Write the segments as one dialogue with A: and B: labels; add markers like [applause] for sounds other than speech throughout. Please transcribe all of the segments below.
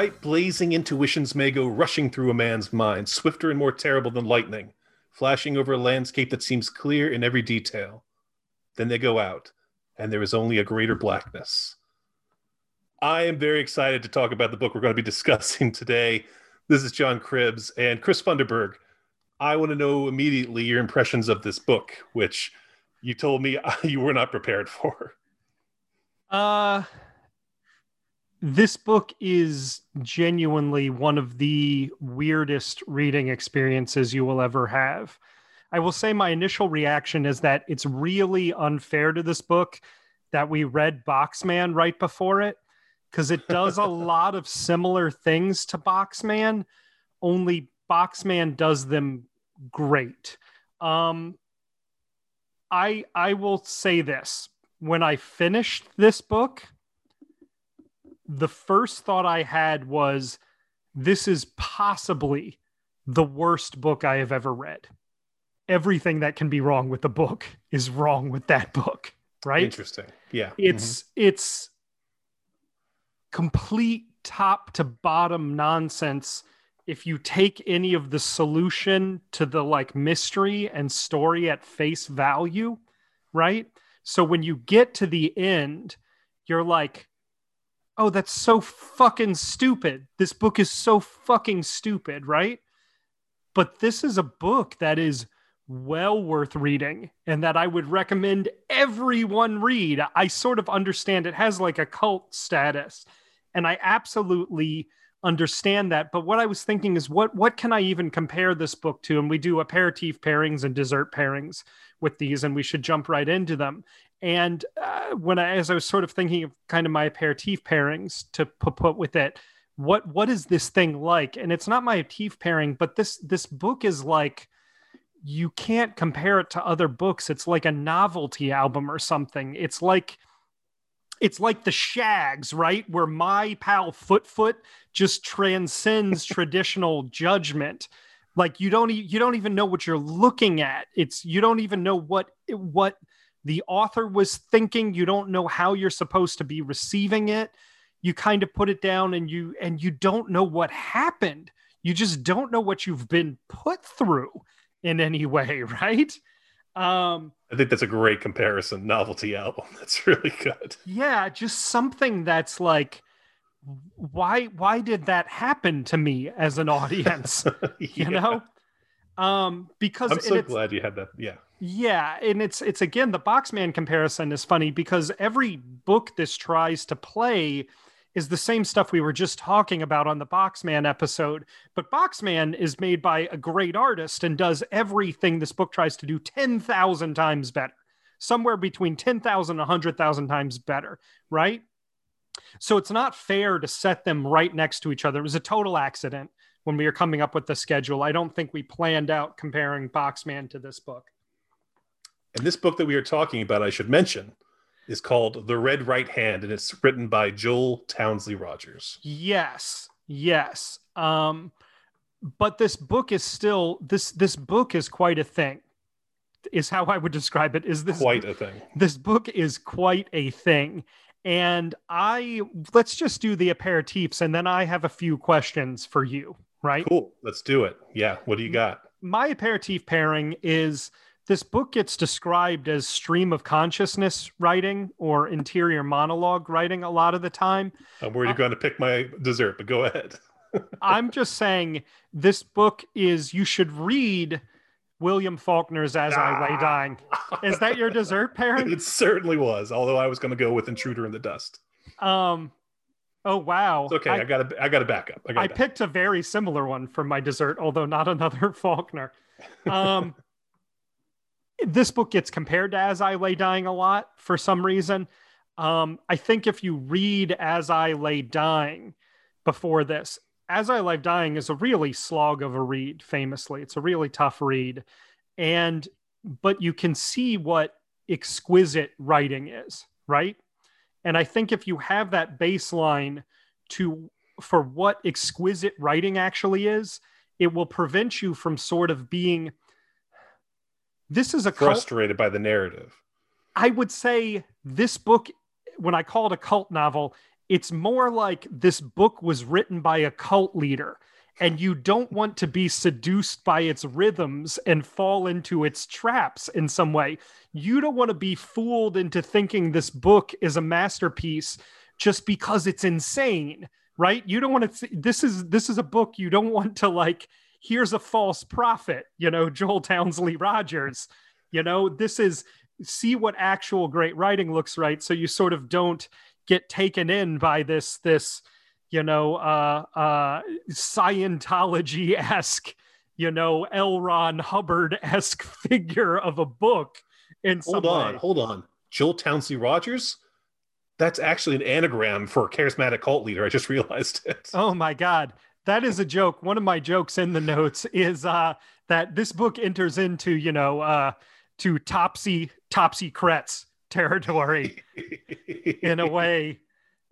A: Bright, blazing intuitions may go rushing through a man's mind, swifter and more terrible than lightning, flashing over a landscape that seems clear in every detail. Then they go out, and there is only a greater blackness. I am very excited to talk about the book we're going to be [laughs] discussing today. This is John Cribbs and Chris Funderburg. I want to know immediately your impressions of this book, which you told me [laughs] you were not prepared for.
B: Uh this book is genuinely one of the weirdest reading experiences you will ever have. I will say my initial reaction is that it's really unfair to this book that we read Boxman right before it because it does a [laughs] lot of similar things to Boxman, only Boxman does them great. Um, I I will say this: when I finished this book, the first thought I had was, "This is possibly the worst book I have ever read." Everything that can be wrong with the book [laughs] is wrong with that book, right?
A: Interesting. Yeah.
B: It's mm-hmm. it's complete top to bottom nonsense if you take any of the solution to the like mystery and story at face value, right? So when you get to the end, you're like, oh, that's so fucking stupid. This book is so fucking stupid, right? But this is a book that is well worth reading and that I would recommend everyone read. I sort of understand it has like a cult status and I absolutely understand that. But what I was thinking is, what what can I even compare this book to? And we do aperitif pairings and dessert pairings with these, and we should jump right into them. And uh, when I, as I was sort of thinking of kind of my aperitif pairings to put, put with it, what what is this thing like? And it's not my aperitif pairing, but this this book is like you can't compare it to other books. It's like a novelty album or something. It's like it's like the Shaggs right where my pal foot foot just transcends [laughs] traditional judgment like you don't you don't even know what you're looking at it's you don't even know what what the author was thinking you don't know how you're supposed to be receiving it you kind of put it down and you and you don't know what happened you just don't know what you've been put through in any way [laughs] right um,
A: I think that's a great comparison. Novelty album. [laughs] That's really good.
B: Yeah, just something that's like, why why did that happen to me as an audience? yeah. [laughs] You know, um, because
A: I'm so glad you had that. Yeah.
B: Yeah, and it's it's again the Boxman comparison is funny because every book this tries to play is the same stuff we were just talking about on the Boxman episode. But Boxman is made by a great artist and does everything this book tries to do 10,000 times better, somewhere between 10,000 and 100,000 times better, right? So it's not fair to set them right next to each other. It was a total accident when we were coming up with the schedule. I don't think we planned out comparing Boxman to this book.
A: And this book that we are talking about, I should mention, is called The Red Right Hand, and it's written by Joel Townsley Rogers.
B: Yes, yes. Um, but this book is still this this book is quite a thing. Is how I would describe it. Is this
A: quite a thing?
B: This book is quite a thing. And I let's just do the aperitifs, and then I have a few questions for you. Right?
A: Cool. Let's do it. Yeah. What do you got?
B: My aperitif pairing is this book gets described as stream of consciousness writing or interior monologue writing a lot of the time.
A: I'm worried uh, you're going to pick my dessert, but go ahead. [laughs]
B: I'm just saying this book is you should read William Faulkner's As ah. I Lay ah. Dying. Is that your dessert pairing? [laughs]
A: It certainly was, although I was going to go with Intruder in the Dust.
B: Um Oh wow.
A: It's okay. I, I got a I got a backup.
B: I, I picked a very similar one for my dessert, although not another [laughs] Faulkner. Um this book gets compared to As I Lay Dying a lot for some reason. Um, I think if you read As I Lay Dying before this, As I Lay Dying is a really slog of a read, famously. It's a really tough read. And, but you can see what exquisite writing is, right? And I think if you have that baseline to, for what exquisite writing actually is, it will prevent you from sort of being this is a
A: frustrated cult. by the narrative.
B: I would say this book, when I call it a cult novel, It's more like this book was written by a cult leader and you don't want to be seduced by its rhythms and fall into its traps in some way. You don't want to be fooled into thinking this book is a masterpiece just because it's insane, right? You don't want to this is this is a book you don't want to like here's a false prophet, you know, [laughs] Joel Townsley Rogers. You know, this is see what actual great writing looks right so you sort of don't get taken in by this this you know, uh, uh, Scientology esque, you know, L. Ron Hubbard esque [laughs] figure of a book. In
A: hold on,
B: way.
A: hold on. Joel Townsley Rogers? That's actually an anagram for charismatic cult leader. I just [laughs] realized it.
B: Oh my God. That is a joke. One of my jokes in the notes is uh, that this book enters into, you know, uh, to topsy topsy kretz territory in a way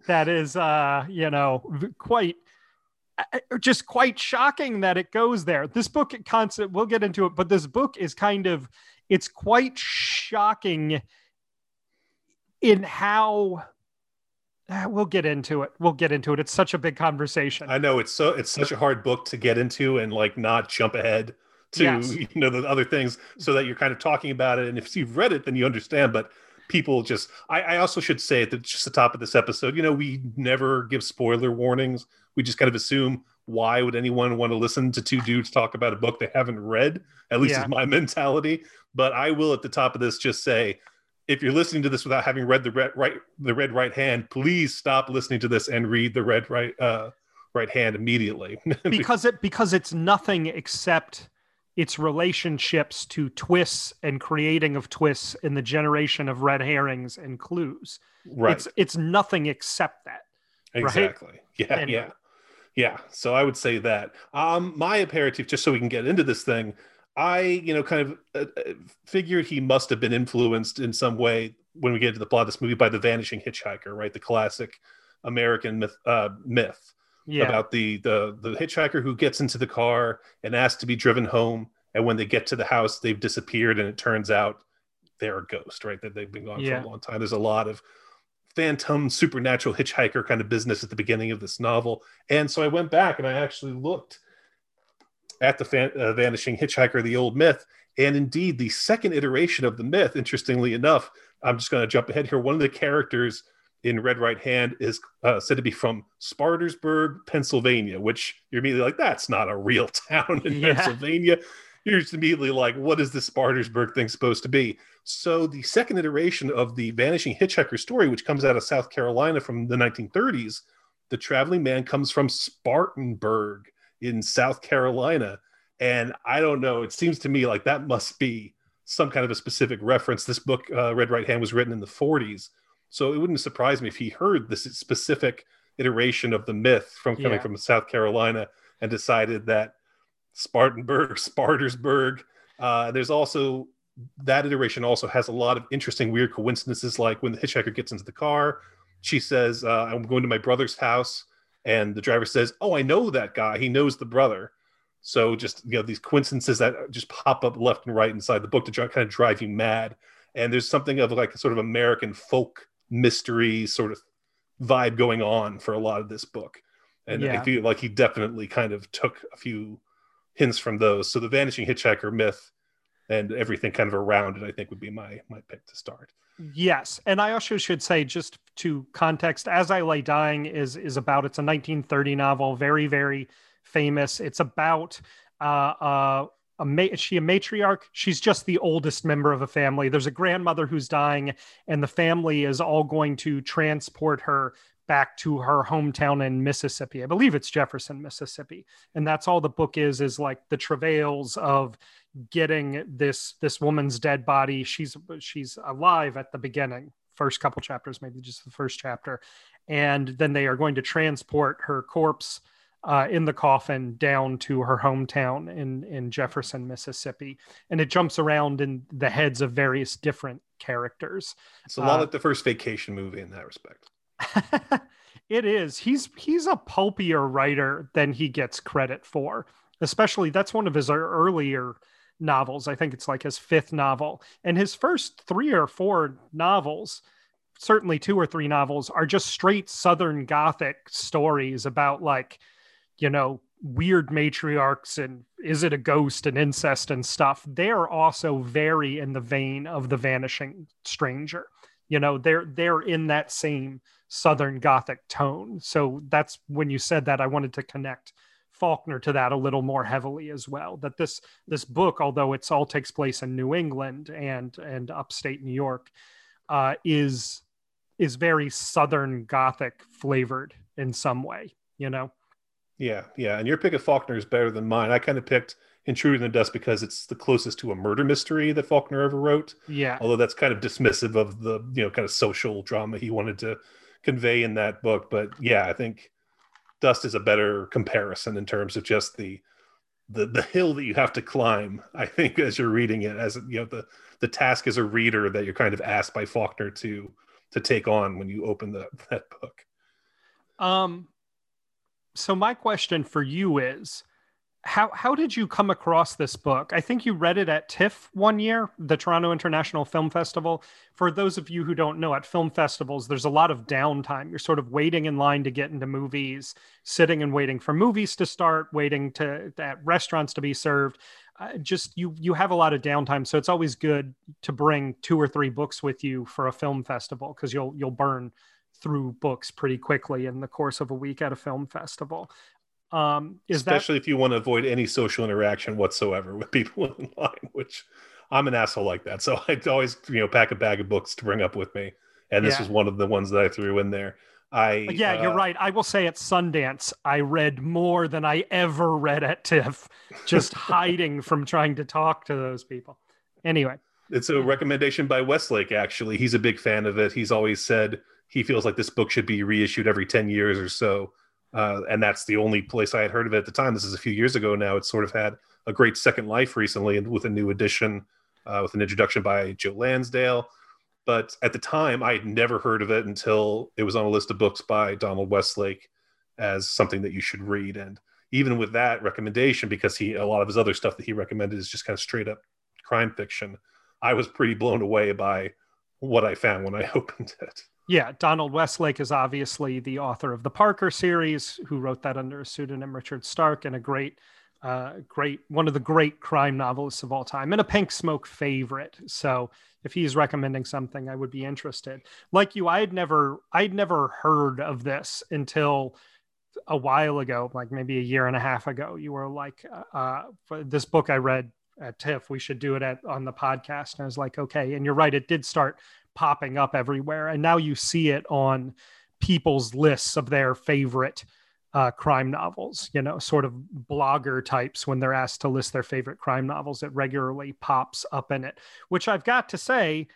B: that is uh you know quite uh, uh, just quite shocking that it goes there this book concept we'll get into it but this book is kind of it's quite shocking in how Ah, we'll get into it. We'll get into it. It's such a big conversation.
A: I know. It's so it's such a hard book to get into and like not jump ahead to yes. [laughs] you know the other things so that you're kind of talking about it. And if you've read it then you understand. But people just I, I also should say at the, just the top of this episode you know we never give spoiler warnings. We just kind of assume why would anyone want to listen to two dudes talk about a book they haven't read? At least yeah. is my [laughs] mentality. But i will at the top of this just say if you're listening to this without having read the red right the red right hand please stop listening to this and read the red right uh right hand immediately [laughs]
B: because it because it's nothing except its relationships to twists and creating of twists in the generation of red herrings and clues. Right. It's it's nothing except that.
A: Exactly.
B: Right?
A: Yeah. Anyway. Yeah. Yeah. So I would say that. Um, my imperative, just so we can get into this thing, I, you know, kind of uh, uh figured he must have been influenced in some way when we get to the plot of this movie by the Vanishing Hitchhiker, right? The classic American myth. Uh, myth yeah. about the the the hitchhiker who gets into the car and asks to be driven home and when they get to the house they've disappeared and it turns out they're a ghost right that they've been gone yeah. for a long time there's a lot of phantom supernatural hitchhiker kind of business at the beginning of this novel and so i went back and i actually looked at the fan, uh, vanishing hitchhiker the old myth and indeed the second iteration of the myth interestingly enough i'm just going to jump ahead here one of the characters in Red Right Hand is uh, said to be from Spartanburg, Pennsylvania, which you're immediately like, that's not a real [laughs] town in yeah. Pennsylvania. You're just immediately like, what is this Spartanburg thing supposed to be? So the second iteration of the Vanishing Hitchhiker story, which comes out of South Carolina from the 1930s, the traveling man comes from Spartanburg in South Carolina. And I don't know, it seems to me like that must be some kind of a specific reference. This book, uh, Red Right Hand, was written in the 40s so it wouldn't surprise me if he heard this specific iteration of the myth from coming yeah. from South Carolina and decided that Spartanburg, [laughs] Spartersburg. Uh, there's also that iteration also has a lot of interesting, weird coincidences. Like when the hitchhiker gets into the car, she says, uh, "I'm going to my brother's house," and the driver says, "Oh, I know that guy. He knows the brother." So just you know these coincidences that just pop up left and right inside the book to kind of drive you mad. And there's something of like a sort of American folk mystery sort of vibe going on for a lot of this book. And yeah. I feel like he definitely kind of took a few hints from those. So the vanishing hitchhiker myth and everything kind of around it, I think would be my my pick to start.
B: Yes, and I also should say, just to context, "As I Lay Dying" is is about it's a 1930 novel, very very famous. It's about uh, uh, a ma- is she a matriarch? She's just the oldest member of a family. There's a grandmother who's dying, and the family is all going to transport her back to her hometown in Mississippi. I believe it's Jefferson, Mississippi. And that's all the book is is like the travails of getting this this woman's dead body. She's she's alive at the beginning, first couple chapters, maybe just the first chapter. And then they are going to transport her corpse uh, in the coffin down to her hometown in in Jefferson, Mississippi, and it jumps around in the heads of various different characters.
A: It's a lot uh, like the first vacation movie in that respect. [laughs]
B: it is. He's he's a pulpier writer than he gets credit for. Especially that's one of his earlier novels. I think it's like his fifth novel, and his first three or four novels certainly two or three novels are just straight Southern Gothic stories about like, you know, weird matriarchs and is it a ghost and incest and stuff. They're also very in the vein of the Vanishing Stranger. You know, they're they're in that same Southern Gothic tone. So that's when you said that I wanted to connect Faulkner to that a little more heavily as well. That this this book, although it's all takes place in New England and and upstate New York, uh, is is very Southern Gothic flavored in some way. You know.
A: Yeah, yeah, and your pick of Faulkner is better than mine. I kind of picked Intruder in the Dust because it's the closest to a murder mystery that Faulkner ever wrote.
B: Yeah.
A: Although that's kind of dismissive of the you know kind of social drama he wanted to convey in that book. But yeah, I think Dust is a better comparison in terms of just the the the hill that you have to climb. I think as you're reading it, as you know the the task as a reader that you're kind of asked by Faulkner to to take on when you open the, that book.
B: Um. So my question for you is how how did you come across this book? I think you read it at TIFF one year, the Toronto International Film Festival. For those of you who don't know, at film festivals, there's a lot of downtime. You're sort of waiting in line to get into movies, sitting and waiting for movies to start, waiting to at restaurants to be served. Uh, just you you have a lot of downtime, so it's always good to bring two or three books with you for a film festival because you'll you'll burn through books pretty quickly in the course of a week at a film festival. Um, is
A: especially
B: that...
A: if you want to avoid any social interaction whatsoever with people [laughs] in line, which I'm an asshole like that. So [laughs] I always, you know, pack a bag of books to bring up with me, and this yeah. was one of the ones that I threw in there. I
B: yeah, uh, you're right. I will say at Sundance, I read more than I ever read at TIFF, [laughs] just hiding from trying to talk to those people. Anyway,
A: it's a recommendation by Westlake. Actually, he's a big fan of it. He's always said he feels like this book should be reissued every ten years or so uh, and that's the only place I had heard of it at the time. This is a few years ago now. It's sort of had a great second life recently, and with a new edition, uh, with an introduction by Joe Lansdale. But at the time, I had never heard of it until it was on a list of books by Donald Westlake as something that you should read. And even with that recommendation, because he a lot of his other stuff that he recommended is just kind of straight up crime fiction, I was pretty blown away by what I found when I [laughs] opened it.
B: Yeah, Donald Westlake is obviously the author of the Parker series, who wrote that under a pseudonym Richard Stark, and a great, uh, great one of the great crime novelists of all time, and a Pink Smoke favorite. So if he's recommending something, I would be interested. Like you, I had never, I'd never heard of this until a while ago, like maybe a year and a half ago. You were like, uh, uh this book I read at TIFF, we should do it at on the podcast. And I was like, okay. And you're right, it did start popping up everywhere. And now you see it on people's lists of their favorite uh, crime novels, you know, sort of blogger types when they're asked to list their favorite crime novels, it regularly pops up in it, which I've got to say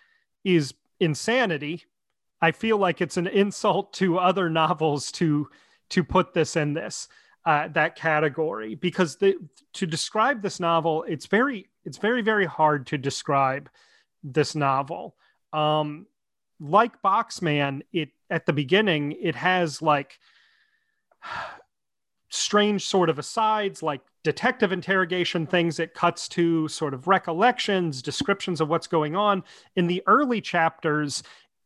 B: is insanity. I feel like it's an insult to other novels to to put this in this uh, that category because the, to describe this novel, it's very it's very very hard to describe this novel um, like Boxman, it at the beginning it has like strange sort of asides, like detective interrogation things. It cuts to sort of recollections, descriptions of what's going on. In the early chapters,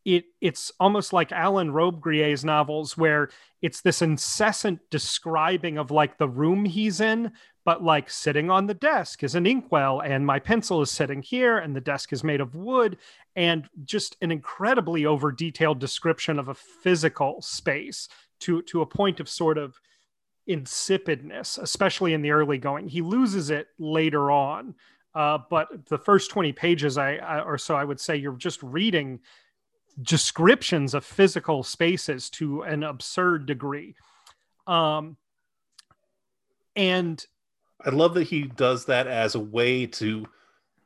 B: it it's almost like Alan Robbe-Grillet's novels where it's this incessant describing of like the room he's in, but like sitting on the desk is an inkwell and my pencil is sitting here and the desk is made of wood and just an incredibly over detailed description of a physical space to to a point of sort of insipidness especially in the early going. He loses it later on uh, but the first 20 pages I, I or so i would say you're just reading descriptions of physical spaces to an absurd degree um, and
A: I love that he does that as a way to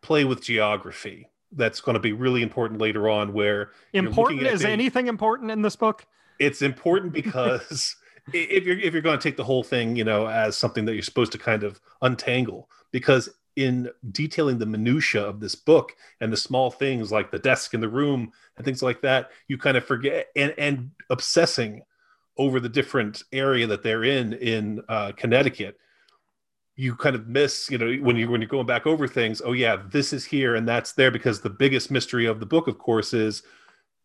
A: play with geography. That's going to be really important later on. Where
B: important is anything important in this book?
A: It's important [laughs] because if you're if you're going to take the whole thing, you know, as something that you're supposed to kind of untangle, because in detailing the minutia of this book and the small things like the desk in the room and things like that, you kind of forget and and obsessing over the different area that they're in in uh, Connecticut you kind of miss, you know, when you when you're going back over things. Oh yeah, this is here and that's there because the biggest mystery of the book, of course, is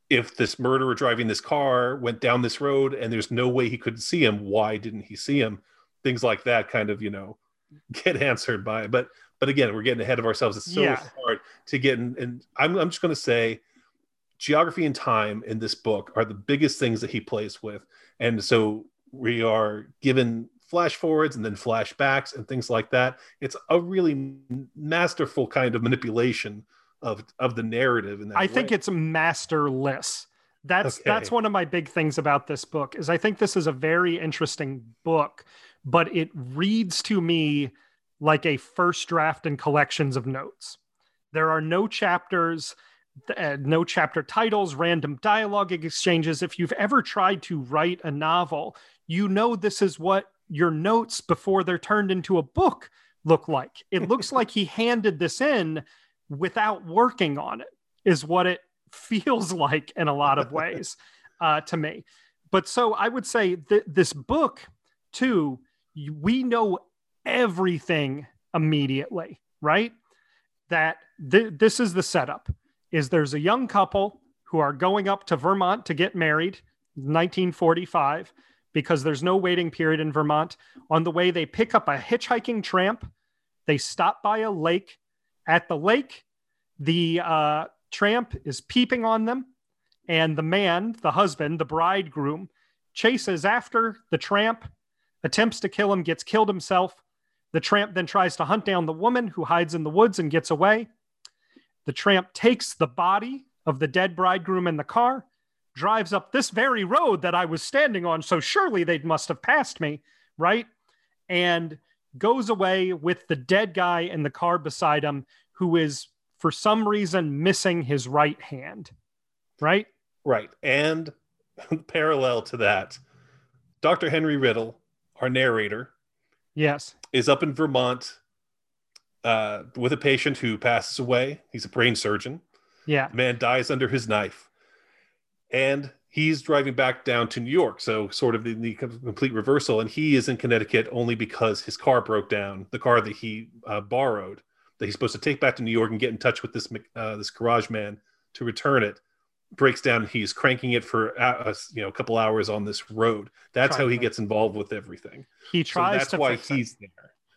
A: if this murderer driving this car went down this road and there's no way he could see him, why didn't he see him? Things like that kind of, you know, [laughs] get answered by. But but again, we're getting ahead of ourselves. It's so
B: Yeah.
A: hard to get in. And I'm, I'm just going to say geography and time in this book are the biggest things that he plays with. And so we are given flash forwards and then flashbacks and things like that. It's a really masterful kind of manipulation of, of the narrative. In that
B: I think
A: way.
B: it's masterless. That's
A: Okay.
B: that's one of my big things about this book is I think this is a very interesting book, but it reads to me like a first draft and collections of notes. There are no chapters, uh, no chapter titles, random dialogue exchanges. If you've ever tried to write a novel, you know this is what your notes before they're turned into a book look like. It [laughs] looks like he handed this in without working on it, is what it [laughs] feels like in a lot of ways uh, to me. But so I would say that this book, too, we know everything immediately, right? That th- this is the setup is there's a young couple who are going up to Vermont to get married 1945 because there's no waiting period in Vermont. On the way they pick up a hitchhiking tramp. They stop by a lake. At the lake, the uh, tramp is peeping on them and the man, the husband, the bridegroom chases after the tramp, attempts to kill him, gets killed himself. The tramp then tries to hunt down the woman who hides in the woods and gets away. The tramp takes the body of the dead bridegroom in the car, drives up this very road that I was standing on. So surely they must have passed me, right? And goes away with the dead guy in the car beside him, who is for some reason missing his right hand, right?
A: Right. And [laughs] parallel to that, Dr. Henry Riddle, our narrator,
B: Yes.
A: Is up in Vermont uh, with a patient who passes away. He's a brain surgeon.
B: Yeah.
A: The man dies under his knife. And he's driving back down to New York. So, sort of the, the complete reversal. And he is in Connecticut only because his car broke down, the car that he uh, borrowed, that he's supposed to take back to New York and get in touch with this, uh, this garage man to return it. Breaks down. He's cranking it for uh, you know a couple hours on this road. That's how he gets involved with everything.
B: He
A: So
B: tries
A: that's
B: to
A: why
B: fix it.
A: he's there.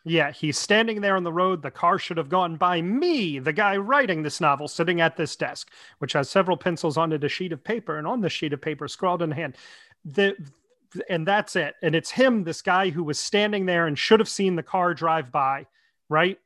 B: Yeah, he's standing there on the road. The car should have gone by me, the guy writing this novel, sitting at this desk, which has several pencils on it, a sheet of paper, and on the sheet of paper, scrawled in hand. The and that's it. And it's him, this guy who was standing there and should have seen the car drive by, right?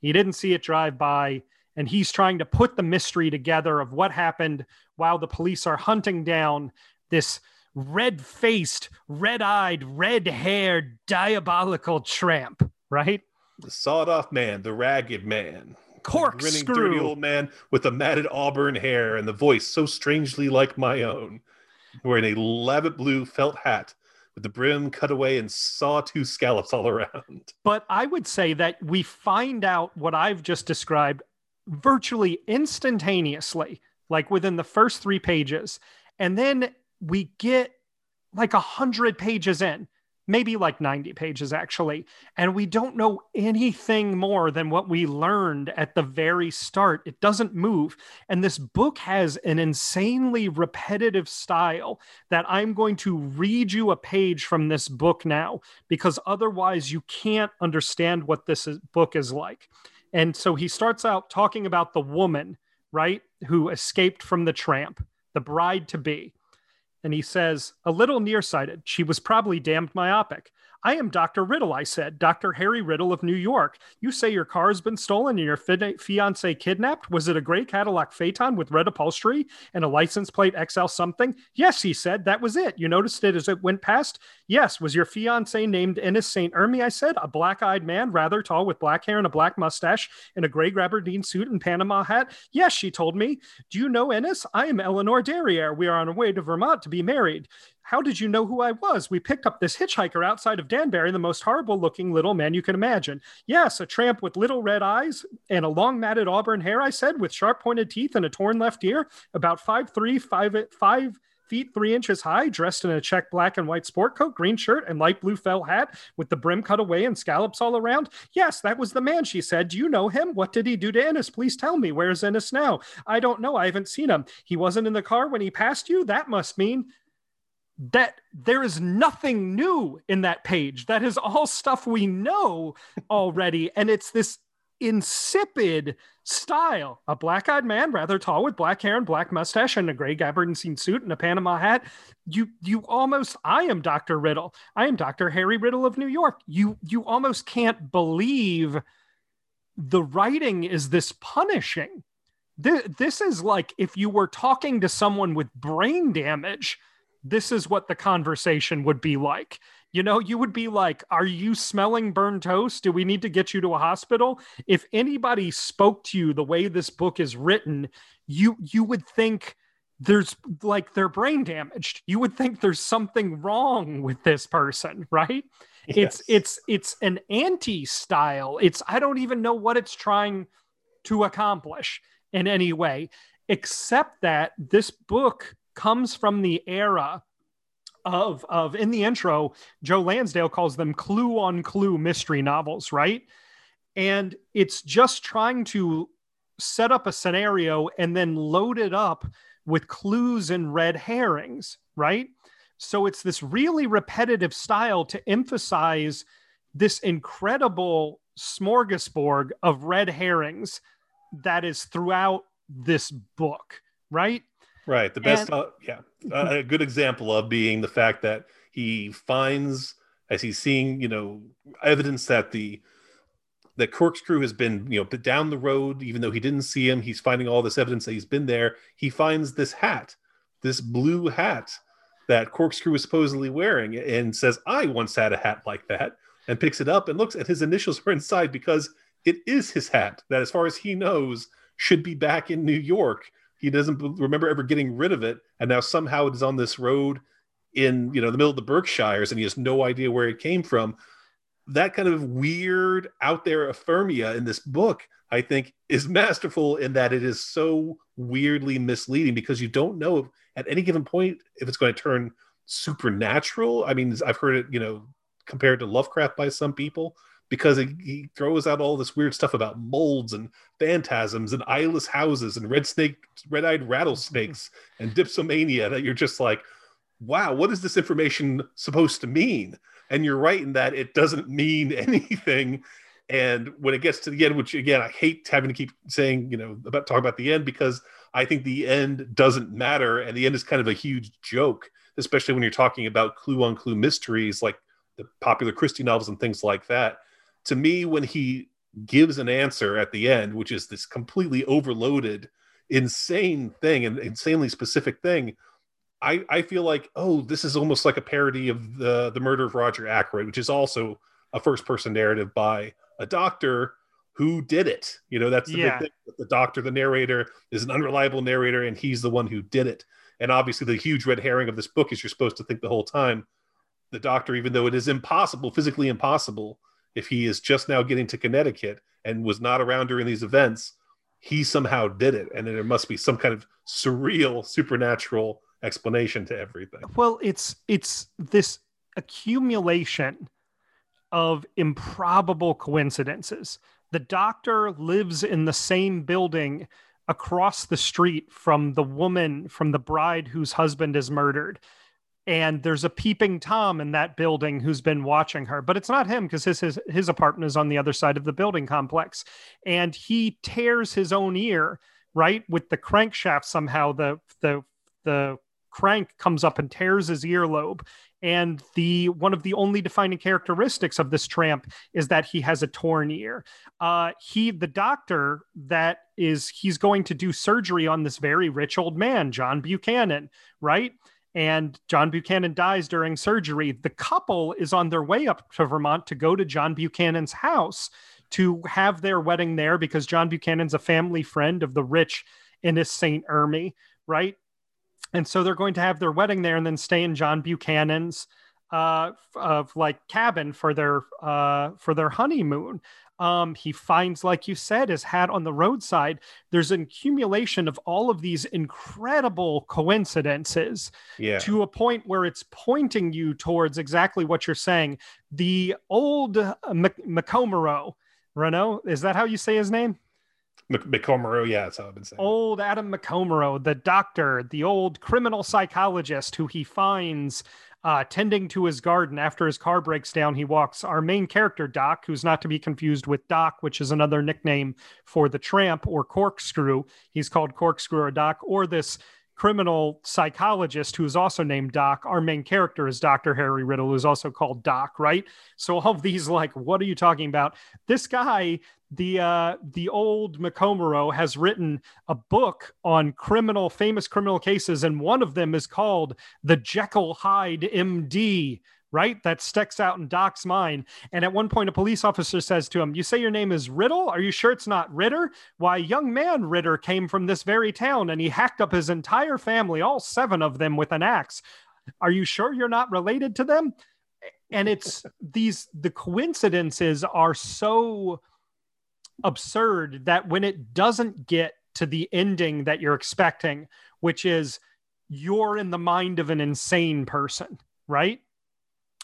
B: He didn't see it drive by, and he's trying to put the mystery together of what happened while the police are hunting down this red-faced, red-eyed, red-haired, diabolical tramp, right?
A: The sawed off man, the ragged man, the grinning dirty old man with the matted auburn hair and the voice so strangely like my own, wearing a lavit blue felt hat with the brim cut away and sawtooth scallops all around. [laughs]
B: But I would say that we find out what I've just described virtually instantaneously, like within the first three pages. And then we get like a hundred pages in, maybe like 90 pages actually. And we don't know anything more than what we learned at the very start. It doesn't move. And this book has an insanely repetitive style that I'm going to read you a page from this book now because otherwise you can't understand what this is, book is like. And so he starts out talking about the woman, right, who escaped from the tramp, the bride to be. And he says, a little nearsighted. She was probably damned myopic. I am Dr. Riddle, I said. Dr. Harry Riddle of New York. You say your car has been stolen and your fi- fiance kidnapped? Was it a gray Cadillac Phaeton with red upholstery and a license plate XL something? Yes, he said. That was it. You noticed it as it went past? Yes. Was your fiance named Inis St. Erme? I said. A black eyed man, rather tall, with black hair and a black mustache, in a gray gabardine suit and Panama hat? Yes, she told me. Do you know Inis? I am Eleanor Darrie. We are on our way to Vermont to be married. How did you know who I was? We picked up this hitchhiker outside of Danbury, the most horrible looking little man you can imagine. Yes, a tramp with little red eyes and a long matted auburn hair, I said, with sharp pointed teeth and a torn left ear, about 5'3, 5, 5 feet three inches high, dressed in a check black and white sport coat, green shirt, and light blue felt hat with the brim cut away and scallops all around? Yes, that was the man, she said. Do you know him? What did he do to Inis? Please tell me. Where's Inis now? I don't know. I haven't seen him. He wasn't in the car when he passed you? That must mean that there is nothing new in that page. That is all stuff we know already. and it's this insipid style. A black eyed man, rather tall, with black hair and black mustache and a gray gabardine suit and a Panama hat. You, you almost, I am Dr. Riddle. I am Dr. Harry Riddle of New York. You, you almost can't believe the writing is this punishing. This, this is like if you were talking to someone with brain damage this is what the conversation would be like. You know, you would be like, Are you smelling burned toast? Do we need to get you to a hospital? If anybody spoke to you the way this book is written, you you would think there's like they're brain damaged. You would think there's something wrong with this person, right? Yes. It's it's it's an anti-style. It's I don't even know what it's trying to accomplish in any way, except that this book comes from the era of of in the intro joe lansdale calls them clue on clue mystery novels right? And it's just trying to set up a scenario and then load it up with clues and red herrings right? So it's this really repetitive style to emphasize this incredible smorgasbord of red herrings that is throughout this book right
A: Right. The best, and, uh, yeah, a good example of being the fact that he finds as he's seeing, you know, evidence that the that corkscrew has been, you know, down the road, even though he didn't see him. He's finding all this evidence that he's been there. He finds this hat, this blue hat that corkscrew is supposedly wearing, and says, "I once had a hat like that," and picks it up and looks at his initials are [laughs] inside because it is his hat that, as far as he knows, should be back in New York he doesn't remember ever getting rid of it, and now somehow it is on this road in you know the middle of the Berkshires, and he has no idea where it came from. That kind of weird out there affirmia in this book, I think, is [laughs] masterful in that it is so weirdly misleading because you don't know if, at any given point if it's going to turn supernatural. I mean, I've heard it, you know, compared to Lovecraft by some people, because he throws out all this weird stuff about molds and phantasms and eyeless houses and red snake, red-eyed rattlesnakes [laughs] and dipsomania that you're just like, wow, what is this information supposed to mean? And you're right in that it doesn't mean [laughs] anything. And when it gets to the end, which again, I hate having to keep saying, you know, about talk about the end because I think the end doesn't matter, and the end is kind of a huge joke, especially when you're talking about clue on clue mysteries like the popular Christie novels and things like that to me, when he gives an answer at the end, which is this completely overloaded, insane thing, and insanely specific thing, I, I feel like, oh, this is almost like a parody of the the murder of Roger Ackroyd, which is also a first person narrative by a doctor who did it. You know, that's the yeah. big thing. The doctor, the narrator, is an unreliable narrator, and he's the one who did it. And obviously, the huge red herring of this book is you're supposed to think the whole time the doctor, even though it is impossible, physically impossible, if he is just now getting to Connecticut and was not around during these events, he somehow did it. And there must be some kind of surreal, supernatural explanation to everything.
B: Well, it's it's this accumulation of improbable coincidences. The doctor lives in the same building across the street from the woman, from the bride whose husband is murdered and there's a peeping tom in that building who's been watching her but it's not him because his, his his apartment is on the other side of the building complex. And he tears his own ear right with the crankshaft somehow the the the crank comes up and tears his earlobe. And the one of the only defining characteristics of this tramp is that he has a torn ear. Uh he the doctor that is he's going to do surgery on this very rich old man john buchanan right and John Buchanan dies during surgery. The couple is on their way up to Vermont to go to John Buchanan's house to have their wedding there because John Buchanan's a family friend of the rich Inis St. Erme, right? And so they're going to have their wedding there and then stay in John Buchanan's uh, of like cabin for their uh, for their honeymoon. Um, he finds, like you said, his hat on the roadside. There's an accumulation of all of these incredible coincidences
A: Yeah.
B: to a point where it's pointing you towards exactly what you're saying. The old uh, Macomero, Renault, is that how you say his name?
A: Mc- McCormick, yeah, that's how I've been saying.
B: Old Adam Macomero, the doctor, the old criminal psychologist who he finds uh, tending to his garden after his car breaks down. He walks our main character, Doc, who's not to be confused with Doc, which is another nickname for the tramp or corkscrew. He's called corkscrew or Doc, or this criminal psychologist who's also named Doc. Our main character is Dr. Harry Riddle, who's also called Doc, right? So all of these, like, what are you talking about? This guy, the uh the old Macomero has written a book on criminal famous criminal cases, and one of them is called The Jekyll Hyde MD. Right, that sticks out in Doc's mind. And at one point, a police officer says to him, "You say your name is Riddle? Are you sure it's not Ritter? Why, young man Ritter came from this very town, and he hacked up his entire family, all seven of them, with an axe. Are you sure you're not related to them?" And it's these the coincidences are so absurd that when it doesn't get to the ending that you're expecting, which is you're in the mind of an insane person, right?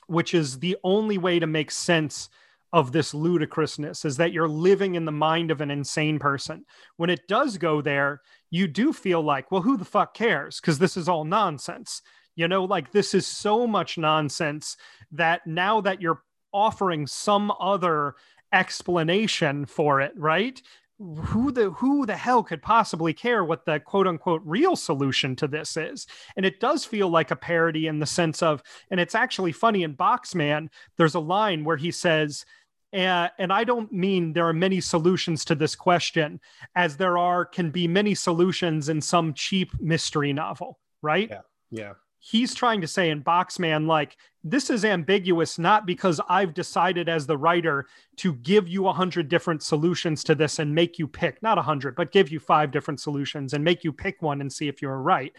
B: Which is the only way to make sense of this ludicrousness is that you're living in the mind of an insane person. When it does go there, you do feel like, well, who the fuck cares? Because this is all nonsense. You know, like this is so much nonsense that now that you're offering some other explanation for it, right? Who the who the hell could possibly care what the quote unquote real solution to this is? And it does feel like a parody in the sense of, and it's actually funny in Boxman, there's a line where he says, and, and I don't mean there are many solutions to this question, as there are can be many solutions in some cheap mystery novel, right?
A: Yeah. Yeah.
B: He's trying to say in Boxman, like, this is ambiguous, not because I've decided as the writer to give you a hundred different solutions to this and make you pick, not a hundred, but give you five different solutions and make you pick one and see if you're right.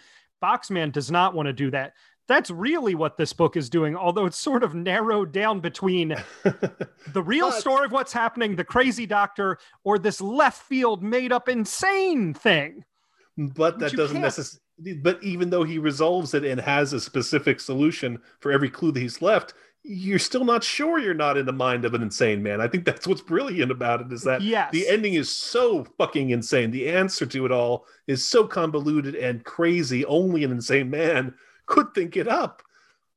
B: Boxman does not want to do that. That's really what this book is doing, although it's sort of narrowed down between [laughs] the real
A: But-
B: story of what's happening, the crazy doctor, or this left field made up insane thing.
A: but that doesn't
B: can't-
A: necessarily but even though he resolves it and has a specific solution for every clue that he's left you're still not sure you're not in the mind of an insane man. I think that's what's brilliant about it is that
B: Yes.
A: the ending is so fucking insane. The answer to it all is so convoluted and crazy. Only an insane man could think it up.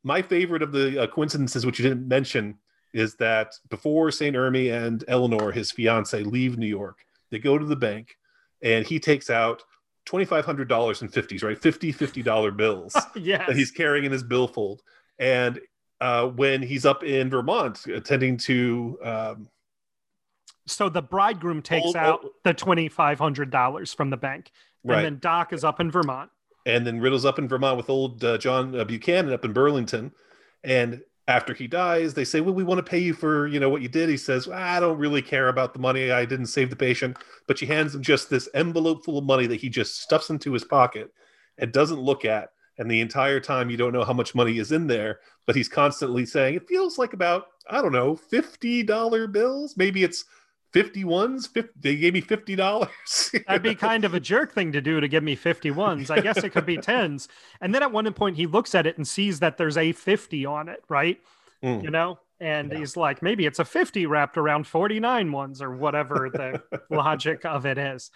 A: My favorite of the uh, coincidences which you didn't mention is that before St. Erme and eleanor his fiance leave new york they go to the bank and he takes out $2500 in 50s right 50 50 dollar [laughs] bills [laughs]
B: yes.
A: that he's carrying in his billfold and uh, when he's up in vermont attending to um,
B: So the bridegroom takes
A: Old-
B: out
A: old-
B: the twenty five hundred dollars from the bank,
A: right
B: and then Doc is up in Vermont.
A: and then Riddle's up in Vermont with old uh, John uh, Buchanan up in Burlington. And after he dies, they say, "Well, we want to pay you for you know what you did." He says, "I don't really care about the money. I didn't save the patient." But she hands him just this envelope full of money that he just stuffs into his pocket and doesn't look at. And the entire time, you don't know how much money is in there, but he's constantly saying, "It feels like about I don't know, fifty dollar bills. Maybe it's." 51s 50, they gave me $50 [laughs]
B: That'd be kind of a jerk thing to do to give me 51s. I guess it could be [laughs] 10s. And then at one point he looks at it and sees that there's a 50 on it, right?
A: Mm.
B: You know? And
A: Yeah.
B: he's like, maybe it's a 50 wrapped around 49 ones or whatever the [laughs] logic of it is.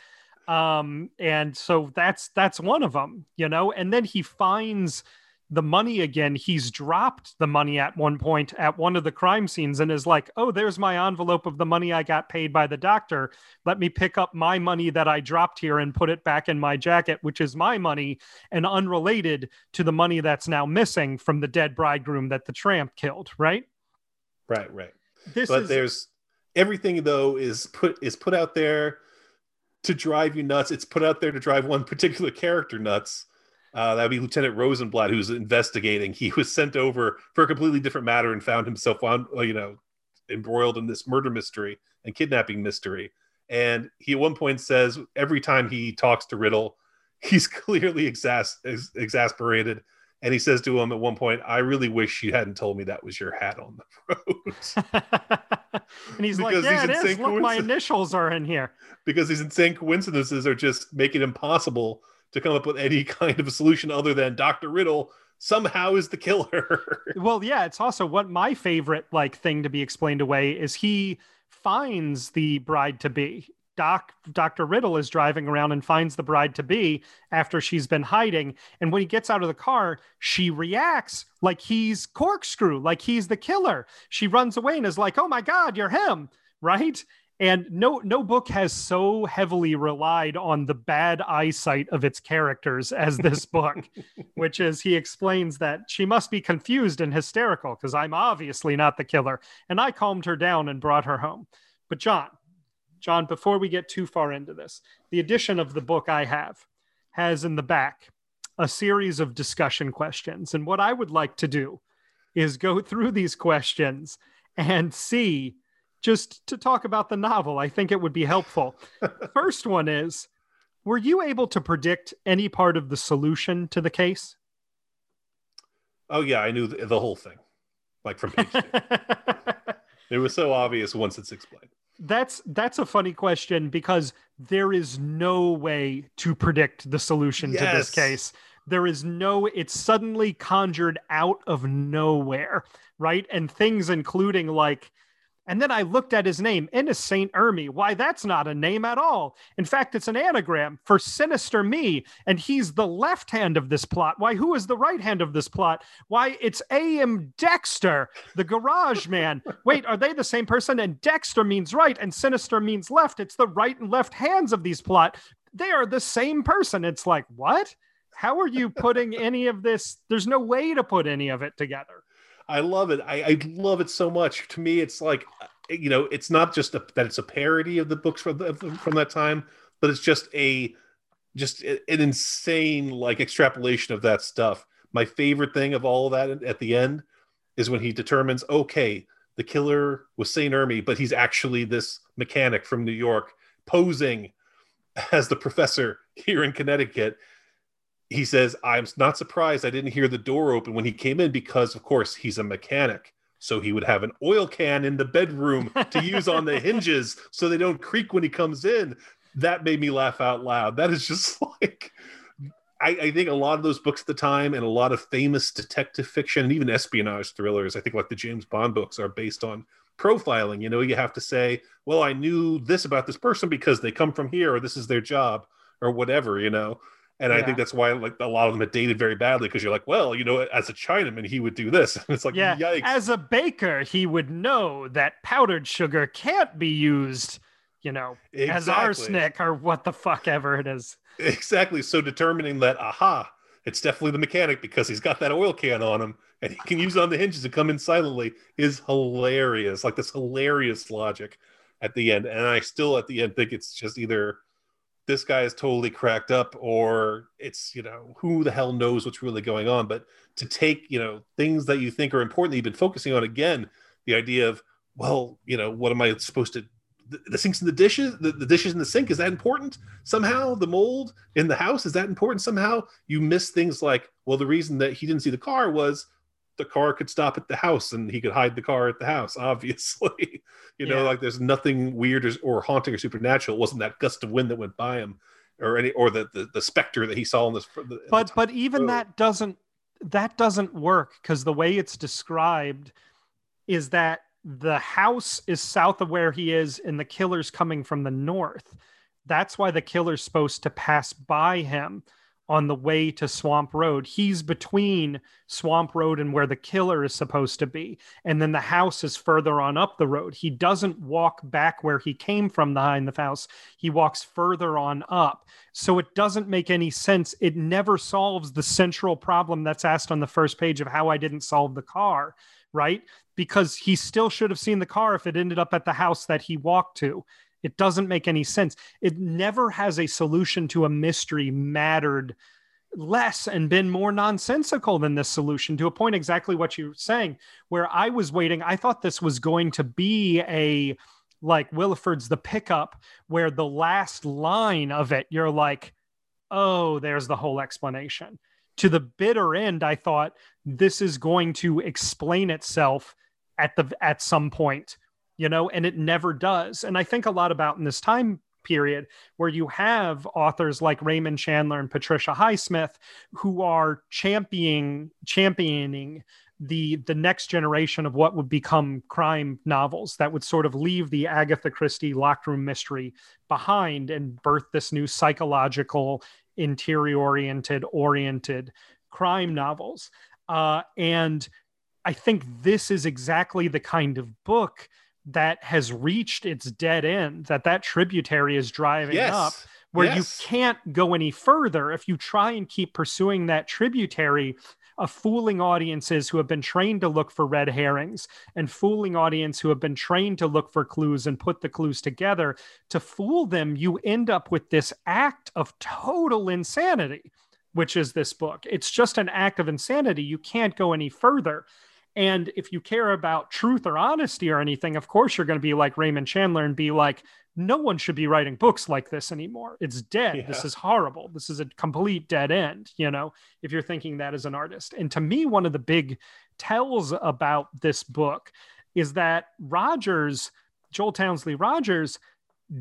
B: Um, and so that's that's one of them, you know, and then he finds the money again. He's dropped the money at one point at one of the crime scenes and is like, Oh, there's my envelope of the money I got paid by the doctor. Let me pick up my money that I dropped here and put it back in my jacket, which is my money and unrelated to the money that's now missing from the dead bridegroom that the tramp killed, right?
A: right right
B: This
A: but
B: is
A: there's everything though is put is put out there to drive you nuts it's put out there to drive one particular character nuts uh, that would be lieutenant rosenblatt who's investigating he was sent over for a completely different matter and found himself on uh, you know embroiled in this murder mystery and kidnapping mystery and he at one point says every time he talks to riddle [laughs] he's clearly exas- ex- exasperated And he says to him at one point, I really wish you hadn't told me that was your hat on the [laughs] rose.
B: and he's like, Yeah, it is. Look, my initials are in here.
A: Because these insane coincidences are just making it impossible to come up with any [laughs] kind of a solution other than Dr. Riddle somehow is the killer. [laughs]
B: well, yeah, it's also what my favorite like thing to be explained away is he finds the bride to be. Doc Dr. Riddle is driving around and finds the bride to be after she's been hiding. And when he gets out of the car, she reacts like he's corkscrew, like he's the killer. She runs away and is like, "Oh my god, you're him." Right? And no no book has so heavily relied on the bad eyesight of its characters as this [laughs] book which is he explains that she must be confused and hysterical because i'm obviously not the killer. And i calmed her down and brought her home. But john john before we get too far into this the edition of the book i have has in the back a series of discussion questions. And what i would like to do is go through these questions and see just to talk about the novel. I think it would be helpful. [laughs] First one is Were you able to predict any part of the solution to the case?
A: Oh, yeah, I knew the, the whole thing, like from page two. [laughs] it was so obvious once it's explained.
B: That's that's a funny question because there is no way to predict the solution yes. to this case. There is no it's suddenly conjured out of nowhere, right? And things including like and then I looked at his name, Inis St. Erme. Why, that's not a name at all. In fact, it's an anagram for Sinister Me, and he's the left hand of this plot. Why, who is the right hand of this plot? Why, it's A.M. Dexter, the garage [laughs] man. Wait, are they the same person? And Dexter means right, and Sinister means left. It's the right and left hands of these plot. They are the same person. It's like, what? How are you putting any of this? There's no way to put any of it together.
A: I love it. I, I, love it so much. To me, it's like, uh, you know, it's not just a, that it's a parody of the books from the, from that time, but it's just a just an insane like extrapolation of that stuff. My favorite thing of all of that at the end is when he determines, okay, the killer was Saint Erme, but he's actually this mechanic from New York posing as the professor here in Connecticut he says, I'm not surprised I didn't hear the door open when he came in because, of course, he's a mechanic. So he would have an oil can in the bedroom to use on the [laughs] hinges so they don't creak when he comes in. That made me laugh out loud. That is just [laughs] like, I, I think a lot of those books at the time and a lot of famous detective fiction and even espionage thrillers, I think like the James Bond books are based on profiling. You know, you have to say, well, I knew this about this person because they come from here or this is their job or whatever, you know and yeah. I think that's why like a lot of them are dated very badly because you're like, well, you know, as a Chinaman, he would do this. [laughs] And it's like, yeah, yikes.
B: As a baker, he would know that powdered sugar can't be used, you know, exactly. as arsenic or what the fuck ever it is.
A: Exactly. So determining that, aha, it's definitely the mechanic because he's got that oil can on him and he can use on the hinges to come in silently is hilarious. Like this hilarious logic at the end. And I still at the end think it's just either this guy is totally cracked up or it's you know who the hell knows what's really going on. But to take you know things that you think are important that you've been focusing on again the idea of well you know what am i supposed to the, the sinks in the dishes the, the dishes in the sink is that important somehow? The mold in the house is that important somehow? You miss things like well the reason that he didn't see the car was the car could stop at the house and he could hide the car at the house [laughs] obviously. You know like there's nothing weird or, or, haunting or supernatural. It wasn't that gust of wind that went by him or any or the the, the specter that he saw in this
B: but but even road. that doesn't that doesn't work because the way it's described is that the house is south of where he is and the killer's coming from the north. That's why the killer's supposed to pass by him on the way to Swamp Road. He's between Swamp Road and where the killer is supposed to be. And then the house is further on up the road. He doesn't walk back where he came from behind the house, he walks further on up. So it doesn't make any sense. It never solves the central problem that's asked on the first page of how I didn't solve the car, right? Because he still should have seen the car if it ended up at the house that he walked to. It doesn't make any sense. It never has a solution to a mystery mattered less and been more nonsensical than this solution to a point exactly what you're saying where i was waiting. I thought this was going to be a like Willeford's the pickup where the last line of it you're like oh there's the whole explanation. To the bitter end, I thought this is going to explain itself at the at some point, you know, and it never does. And I think a lot about in this time period where you have authors like Raymond Chandler and Patricia Highsmith who are championing championing the the next generation of what would become crime novels that would sort of leave the Agatha Christie locked room mystery behind and birth this new psychological interior oriented oriented crime novels uh, and I think this is exactly the kind of book that has reached its dead end that that tributary is driving yes. up where yes. you can't go any further if you try and keep pursuing that tributary of fooling audiences who have been trained to look for red herrings and fooling audience who have been trained to look for clues and put the clues together to fool them you end up with this act of total insanity which is this book it's just an act of insanity you can't go any further and if you care about truth or honesty or anything, of course, you're going to be like Raymond Chandler and be like, no one should be writing books like this anymore. It's dead. Yeah. This is horrible. This is a complete dead end, you know, if you're thinking that as an artist. And to me, one of the big tells about this book is that Rogers, Joel Townsley Rogers,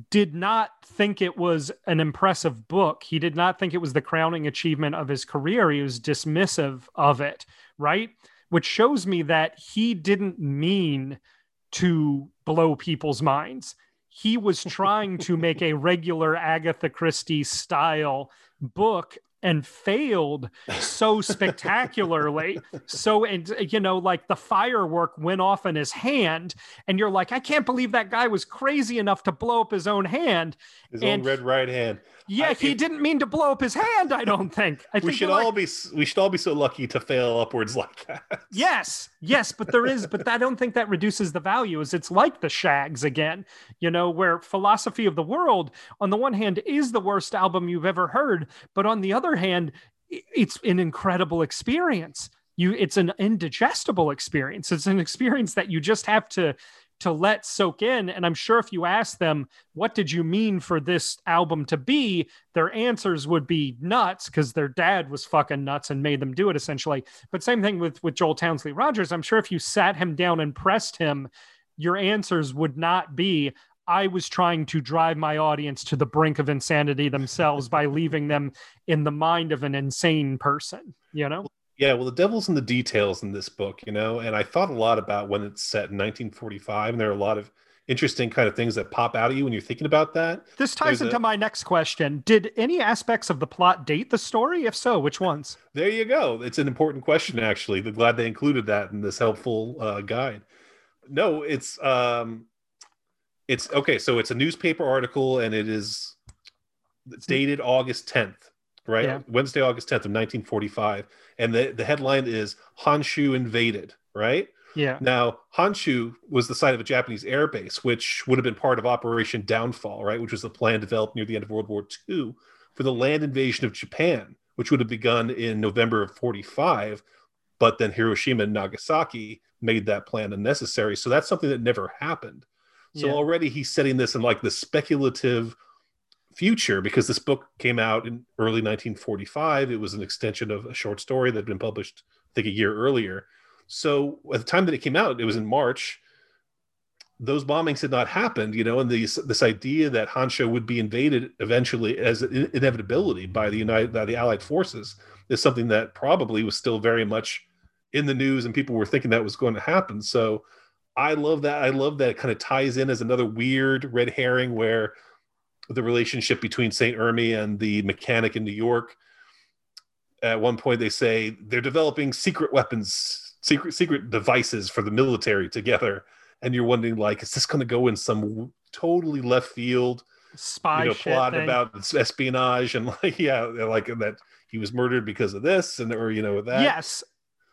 B: did not think it was an impressive book. He did not think it was the crowning achievement of his career. He was dismissive of it, right? Which shows me that he didn't mean to blow people's minds. He was trying to make a regular Agatha Christie style book and failed so spectacularly. so, and you know, like the firework went off in his hand, and you're like, I can't believe that guy was crazy enough to blow up his own hand.
A: His and own red right hand.
B: Yeah, I, he it, didn't mean to blow up his hand. I don't think. I
A: we
B: think
A: should all like, be we should all be so lucky to fail upwards like that.
B: Yes, yes, but there is, but I don't think that reduces the value. Is it's like the Shaggs again, you know, where philosophy of the world on the one hand is the worst album you've ever heard, but on the other hand, it's an incredible experience you it's an indigestible experience it's an experience that you just have to to let soak in. And I'm sure if you ask them, what did you mean for this album to be? Their answers would be nuts because their dad was fucking nuts and made them do it essentially. But same thing with, with Joel Townsley Rogers. I'm sure if you sat him down and pressed him, your answers would not be, I was trying to drive my audience to the brink of insanity themselves by leaving them in the mind of an insane person, you know?
A: Yeah, well, the devil's in the details in this book, you know, and I thought a lot about when it's set in 1945, and there are a lot of interesting kind of things that pop out at you when you're thinking about that.
B: This ties There's into a... my next question. Did any aspects of the plot date the story? If so, which ones?
A: There you go. It's an important question, actually. I'm glad they included that in this helpful uh, guide. No, it's um, it's okay. So it's a newspaper article, and it is dated August 10th right? Yeah. Wednesday, August 10th of 1945. And the, the headline is Honshu invaded, right?
B: Yeah.
A: Now, Honshu was the site of a Japanese air base, which would have been part of Operation Downfall, right? Which was the plan developed near the end of World War II for the land invasion of Japan, which would have begun in November of 45. But then Hiroshima and Nagasaki made that plan unnecessary. So that's something that never happened. So yeah. already he's setting this in like the speculative future because this book came out in early 1945. It was an extension of a short story that had been published, I think, a year earlier. So at the time that it came out, it was in March. Those bombings had not happened, you know, and this this idea that Honshu would be invaded eventually as an inevitability by the United by the Allied forces is something that probably was still very much in the news, and people were thinking that was going to happen. So I love that. I love that it kind of ties in as another weird red herring where the relationship between St. Erme and the mechanic in New York. At one point, they say they're developing secret weapons, secret secret devices for the military together, and you're wondering like, is this going to go in some totally left field
B: spy you know,
A: plot
B: thing.
A: about espionage and like [laughs] yeah, like that he was murdered because of this and or you know that.
B: Yes,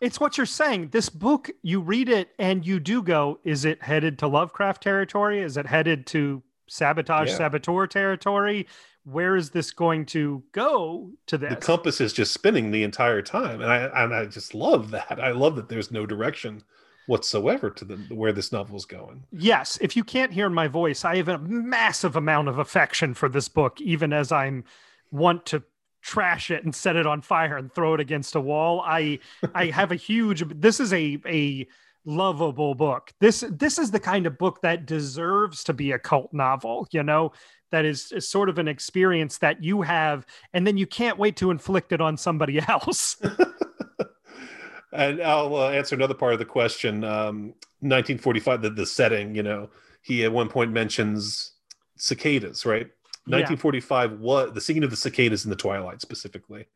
B: it's what you're saying. This book, you read it and you do go, is it headed to Lovecraft territory? Is it headed to sabotage yeah. saboteur territory where is this going to go to this
A: the compass is just spinning the entire time and i and i just love that i love that there's no direction whatsoever to the where this novel is going
B: yes if you can't hear my voice i have a massive amount of affection for this book even as i'm want to trash it and set it on fire and throw it against a wall. I I have a huge this is a a lovable book. This this is the kind of book that deserves to be a cult novel, you know, that is, is sort of an experience that you have and then you can't wait to inflict it on somebody [laughs] else. [laughs]
A: and I'll uh, answer another part of the question. Um, 1945, the, the setting, you know, he at one point mentions cicadas, right? 1945 yeah. was the singing of the cicadas in the twilight specifically.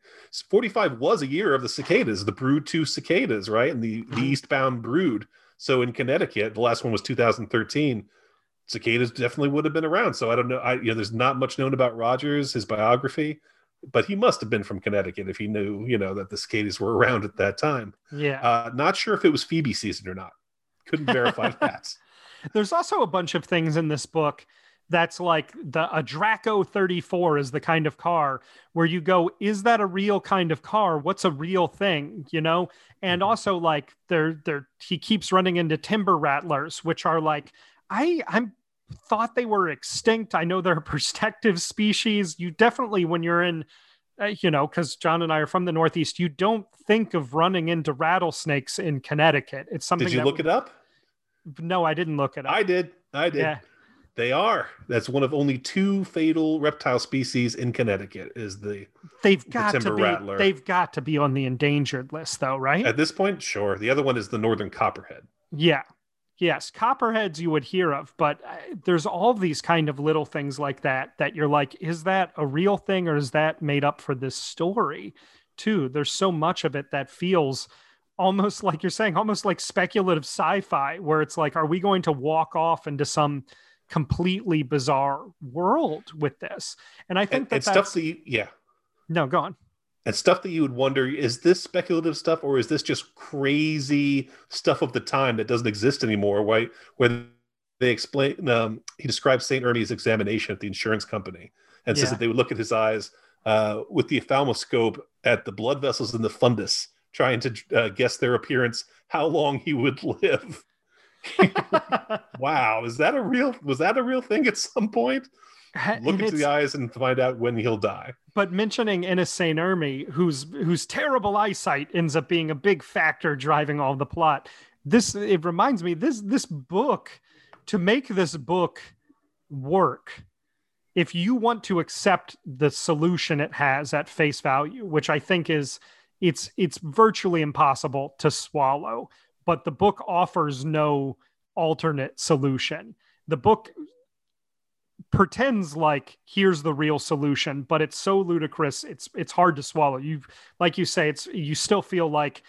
A: 45 was a year of the cicadas the brood 2 cicadas right? And the, the mm-hmm. eastbound brood. So in connecticut the last one was 2013 cicadas definitely would have been around. So i don't know i you know there's not much known about rogers his biography but he must have been from connecticut if he knew you know that the cicadas were [laughs] around at that time.
B: Yeah.
A: Uh, not sure if it was phoebe season or not. Couldn't verify [laughs] that.
B: There's also a bunch of things in this book that's like the a Draco 34 is the kind of car where you go, is that a real kind of car? What's a real thing? You know? And mm-hmm. also like there there he keeps running into timber rattlers, which are like, I I'm thought they were extinct. I know they're a [laughs] protective species. You definitely when you're in uh, you know, because John and I are from the Northeast, you don't think of running into rattlesnakes in Connecticut. It's something.
A: Did you look it up?
B: No, I didn't look it up.
A: I did. I did. Yeah. They are. That's one of only two fatal reptile species in Connecticut. Is the
B: they've got the to be rattler. they've got to be on the endangered list though, right?
A: At this point, sure. The other one is the northern copperhead.
B: Yeah. Yes, copperheads you would hear of, but uh, there's all these kind of little things like that that you're like, is that a real thing or is that made up for this story? Too. There's so much of it that feels almost [laughs] like you're saying, almost like speculative sci-fi, where it's like, are we going to walk off into some completely bizarre world with this. And I think
A: and,
B: that
A: and stuff that you, yeah.
B: No, go on.
A: And stuff that you would wonder is this speculative stuff or is this just crazy stuff of the time that doesn't exist anymore? Why, where they explain, um, he describes St. Erme's examination at the insurance company and yeah. says that they would look at his eyes uh, with the ophthalmoscope at the blood vessels in the fundus, trying to uh, guess their appearance, how long he would [laughs] live. [laughs] wow, is that a real? Was that a real thing at some point? Look into the eyes and find out when he'll die.
B: But mentioning Inis St. Erme, whose whose terrible eyesight ends up being a big factor driving all the plot. This it reminds me this this book to make this book work if you want to accept the solution it has at face value which i think is it's it's virtually impossible to swallow but the book offers no alternate solution. The book pretends like here's the real solution, but it's so ludicrous, it's it's hard to swallow. You like you say, it's you still feel like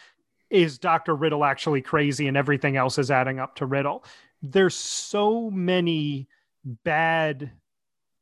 B: is Dr. Riddle actually crazy and everything else is adding up to Riddle. There's so many bad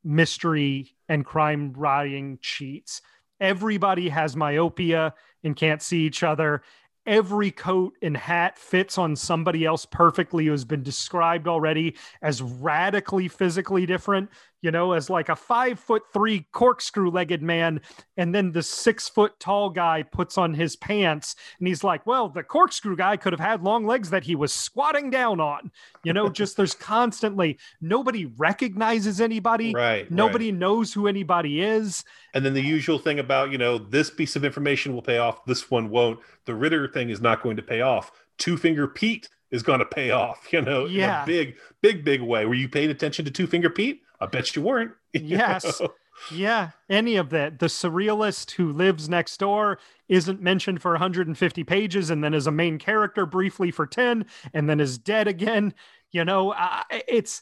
B: mystery and crime writing cheats. Everybody has myopia and can't see each other every coat and hat fits on somebody else perfectly who has been described already as radically physically different you know, as like a five foot three corkscrew legged man. And then the six foot tall guy puts on his pants and he's like, well, the corkscrew guy could have had long legs that he was squatting down on. You know, just there's constantly nobody recognizes anybody. [laughs]
A: Right.
B: Nobody
A: right.
B: knows who anybody is.
A: And then the usual thing about, you know, this piece of information will pay off, this one won't. The Ritter thing is not going to pay off. Two Finger Pete is going to pay off, [laughs] you know,
B: yeah.
A: in a big, big, big way. Were you paying attention to Two Finger Pete? I bet you weren't. [laughs]
B: You yes. Know? Yeah, any of that. The surrealist who lives next door isn't mentioned for 150 pages and then is a main character briefly for 10 and then is dead again. You know, uh, it's,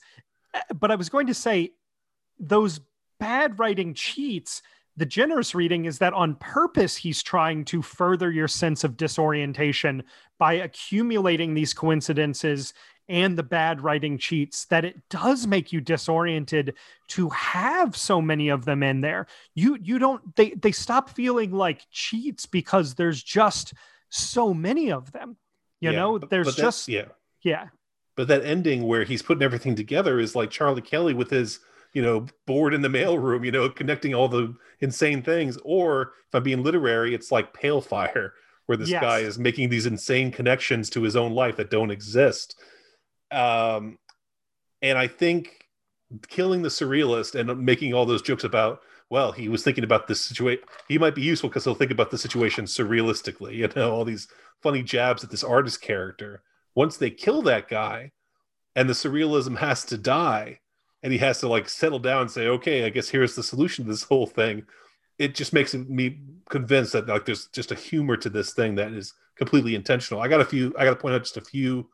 B: but I was going to say those bad writing cheats. The generous reading is that on purpose, he's trying to further your sense of disorientation by accumulating these coincidences and the bad writing cheats that it does make you disoriented to have so many of them in there. You you don't they they stop feeling like cheats because there's just so many of them. You yeah, know, there's but just
A: yeah.
B: Yeah.
A: But that ending where he's putting everything together is like Charlie Kelly with his you know, board in the mailroom, you know, connecting all the insane things. Or if I'm being literary, it's like Pale Fire, where this yes. guy is making these insane connections to his own life that don't exist. Um, and I think killing the surrealist and making all those jokes about well, he was thinking about this situation. He might be useful because he'll think about the situation surrealistically. You know, all these funny jabs at this artist character. Once they kill that guy, and the surrealism has to die, and he has to like settle down and say, "Okay, I guess here's the solution to this whole thing." It just makes me convinced that like there's just a humor to this thing that is completely intentional. I got a few. I got to point out just a few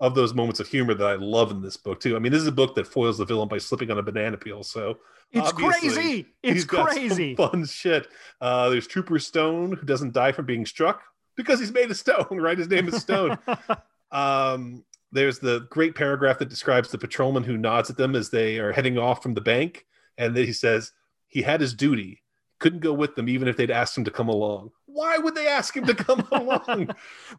A: of those moments of humor that I love in this book too. I mean, this is a book that foils the villain by slipping on a banana peel. So
B: it's crazy. It's crazy. [laughs]
A: fun shit. Uh, there's Trooper Stone who doesn't die from being struck because he's made of stone. [laughs] Right, his name is Stone. [laughs] um, there's the great paragraph that describes the patrolman who nods at them as they are heading off from the bank, and then he says he had his duty, couldn't go with them even if they'd asked him to come along why would they ask him to come [laughs] along?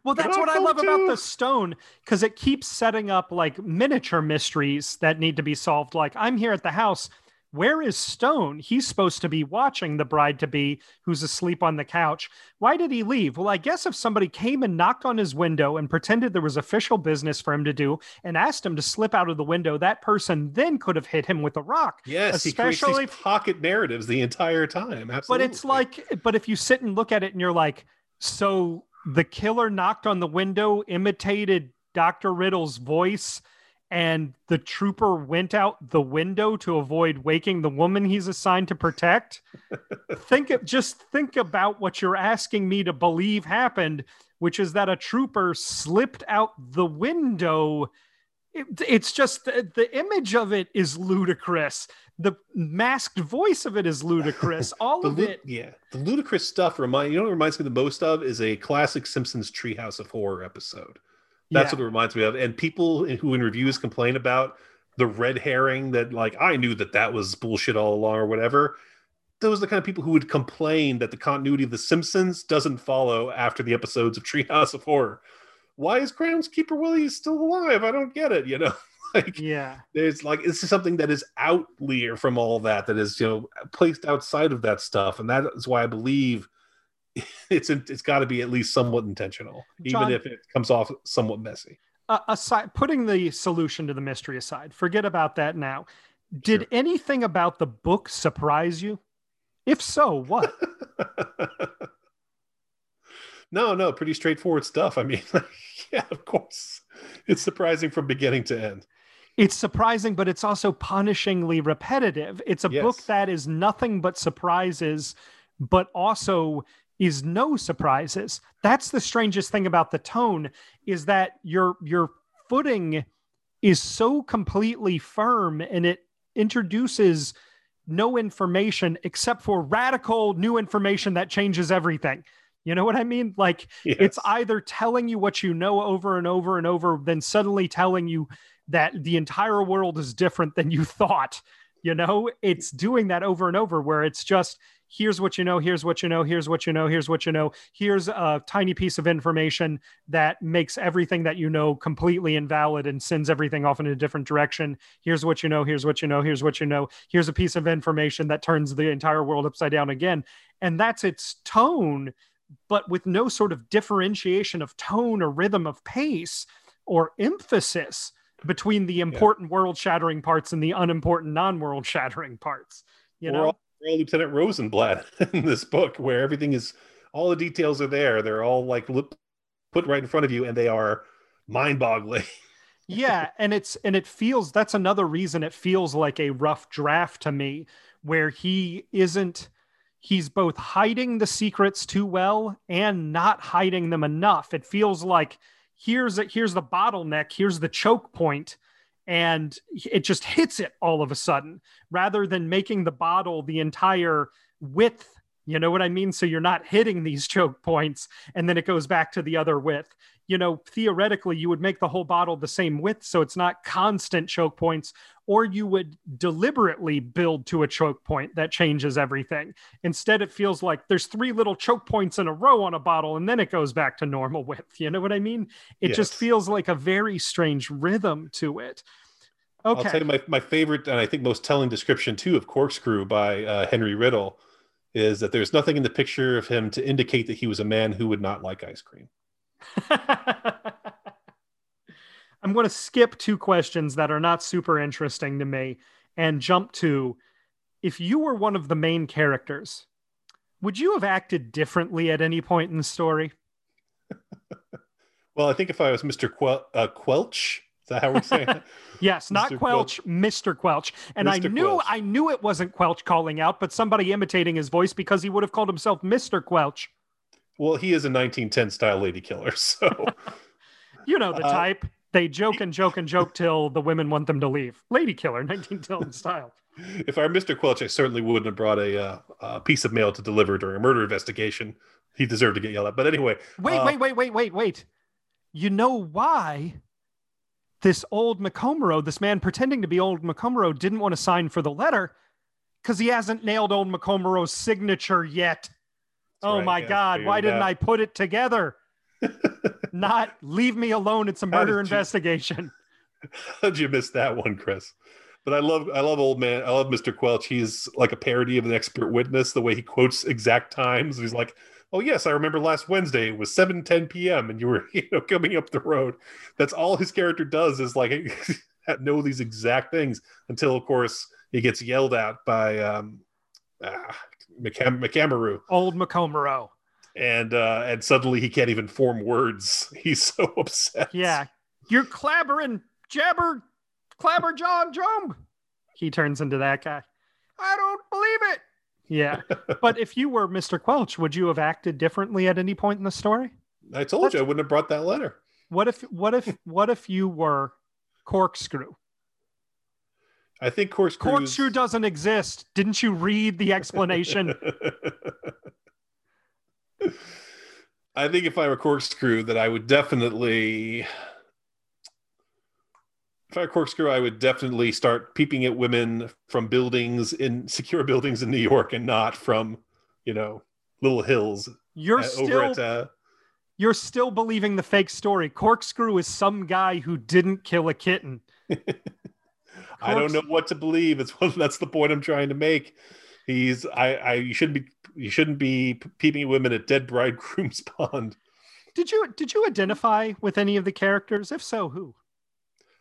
B: well, that's what I love too? about the stone because it keeps setting up like miniature mysteries that need to be solved. Like, I'm here at the house where is Stone? He's supposed to be watching the bride to be who's asleep on the couch. Why did he leave? Well, I guess if somebody came and knocked on his window and pretended there was official business for him to do and asked him to slip out of the window, that person then could have hit him with a rock.
A: Yes, especially pocket narratives the entire time. Absolutely.
B: But it's like, but if you sit and look at it and you're like, so the killer knocked on the window, imitated Dr. Riddle's voice and the trooper went out the window to avoid waking the woman he's assigned to protect. Think of, just think about what you're asking me to believe happened which is that a trooper slipped out the window. It, it's just the, the image of it is ludicrous. The masked voice of it is ludicrous. [laughs] All of it.
A: yeah the ludicrous stuff remind you know what reminds me the most of is a classic simpsons treehouse of horror episode that's yeah. what it reminds me of. And people who in reviews complain about the red herring that, like, I knew that that was bullshit all along or whatever. Those are the kind of people who would complain that the continuity of The Simpsons doesn't follow after the episodes of Treehouse of Horror. Why is Groundskeeper Willie still alive? I don't get it. You know, [laughs] like,
B: yeah,
A: there's like this is something that is outlier from all that, that is you know placed outside of that stuff, and that is why I believe [laughs] it's it's got to be at least somewhat intentional, John, even if it comes off somewhat messy.
B: Uh, aside, putting the solution to the mystery aside, forget about that now. Did sure. anything about the book surprise you? If so, what? [laughs]
A: no, no, pretty straightforward stuff. I mean, [laughs] yeah, of course, it's surprising from beginning to end.
B: It's surprising, but it's also punishingly repetitive. It's a yes. book that is nothing but surprises, but also is no surprises. That's the strangest thing about the tone is that your your footing is so completely firm and it introduces no information except for radical new information that changes everything. You know what I mean? Like yes. it's either telling you what you know over and over and over, then suddenly telling you that the entire world is different than you [laughs] thought. You know, it's doing that over and over where it's just here's what you know, here's what you know, here's what you know, here's what you know. Here's a tiny piece of information that makes everything that you know completely invalid and sends everything off in a different direction. Here's what you know, here's what you know, here's what you know. Here's a piece of information that turns the entire world upside down again. And that's its tone, but with no sort of differentiation of tone or rhythm of pace or emphasis between the important yeah. world shattering parts and the unimportant non world shattering parts. You know,
A: Lieutenant Rosenblatt [laughs] in this book, where everything is all the details are there. They're all like put right in front of you, and they are mind-boggling. [laughs]
B: yeah, and it's and it feels that's another reason it feels like a rough draft to me, where he isn't. He's both hiding the secrets too well and not hiding them enough. It feels like here's a, here's the bottleneck, here's the choke point, and it just hits it all of a sudden rather than making the bottle the entire width you know what i mean? So you're not hitting these [laughs] choke points and then it goes back to the other width. You know theoretically you would make the whole bottle the same width so it's not constant choke points or you would deliberately build to a choke point that changes everything instead it feels like there's three little choke points in a row on a bottle and then it goes back to normal width you know what i mean it yes. just feels like a very strange rhythm to it
A: Okay. I'll tell you my, my favorite and I think most telling description too of Corkscrew by uh, Henry Riddle is that there's nothing in the picture of him to indicate that he was a man who would not like ice cream. [laughs]
B: I'm going to skip two questions that are not super interesting to me and jump to if you were one of the main characters, would you have acted differently at any point in the story? [laughs]
A: well, I think if I was Mr. Quel- uh, Quelch, is that how we're saying it? [laughs]
B: yes, not
A: Mr.
B: Quelch, Mr. Quelch. And I knew
A: Quelch.
B: I knew it wasn't Quelch calling out, but somebody imitating his voice because he would have called himself Mr. Quelch.
A: well, he is a 1910 style lady killer, [laughs] so
B: You know the
A: Uh,
B: type. They joke and joke and joke till the women want them to leave. Lady killer, [laughs] 1910 style.
A: if I were Mr. Quelch, I certainly wouldn't have brought a, uh, a piece of mail to deliver during a murder investigation. He deserved to get yelled at. But anyway,
B: Wait,
A: uh,
B: wait, wait, wait, wait, wait. You know why this old Macomero, this man pretending to be old Macomero, didn't want to sign for the letter? Because he hasn't nailed old Macomero's signature yet. oh
A: right,
B: my
A: yeah,
B: God, why didn't
A: out.
B: I put it together? [laughs] Not leave me alone. It's a murder
A: you-
B: investigation. [laughs]
A: How'd you miss that one, Chris? But I love I love old man. I love Mr. Quelch. He's like a parody of an expert witness, the way he quotes exact times. He's like, Oh yes, I remember last Wednesday it was 7 10 PM and you were, [laughs] you know, coming up the road. That's all his character does is like know these exact things until of course he gets yelled at by um ah, McCam-.
B: Old Macomero.
A: And uh and suddenly he can't even form words. [laughs] He's so upset.
B: Yeah. You're clabbering, jabber, clabber John Jump. He turns into that guy. I don't believe it. Yeah. [laughs] but if you were Mr. Quelch, would you have acted differently at any point in the story?
A: I told you I wouldn't have brought that letter.
B: What if what if what if you were corkscrew?
A: I think corkscrew
B: Corkscrew doesn't exist. Didn't you read the explanation? [laughs]
A: I think if I were corkscrew, that I would definitely. If I were corkscrew, I would definitely start peeping at women from buildings in [laughs] secure buildings in New York, and not from, you know, little hills
B: You're
A: uh,
B: still
A: over at. Uh,
B: you're still believing the fake story. Corkscrew is some guy who didn't kill a kitten. [laughs]
A: I don't know what to believe. It's that's the point I'm trying to make. He's I I you shouldn't be you shouldn't be peeping at women at dead bridegroom's [laughs] pond.
B: Did you did you identify with any of the characters? If so, who?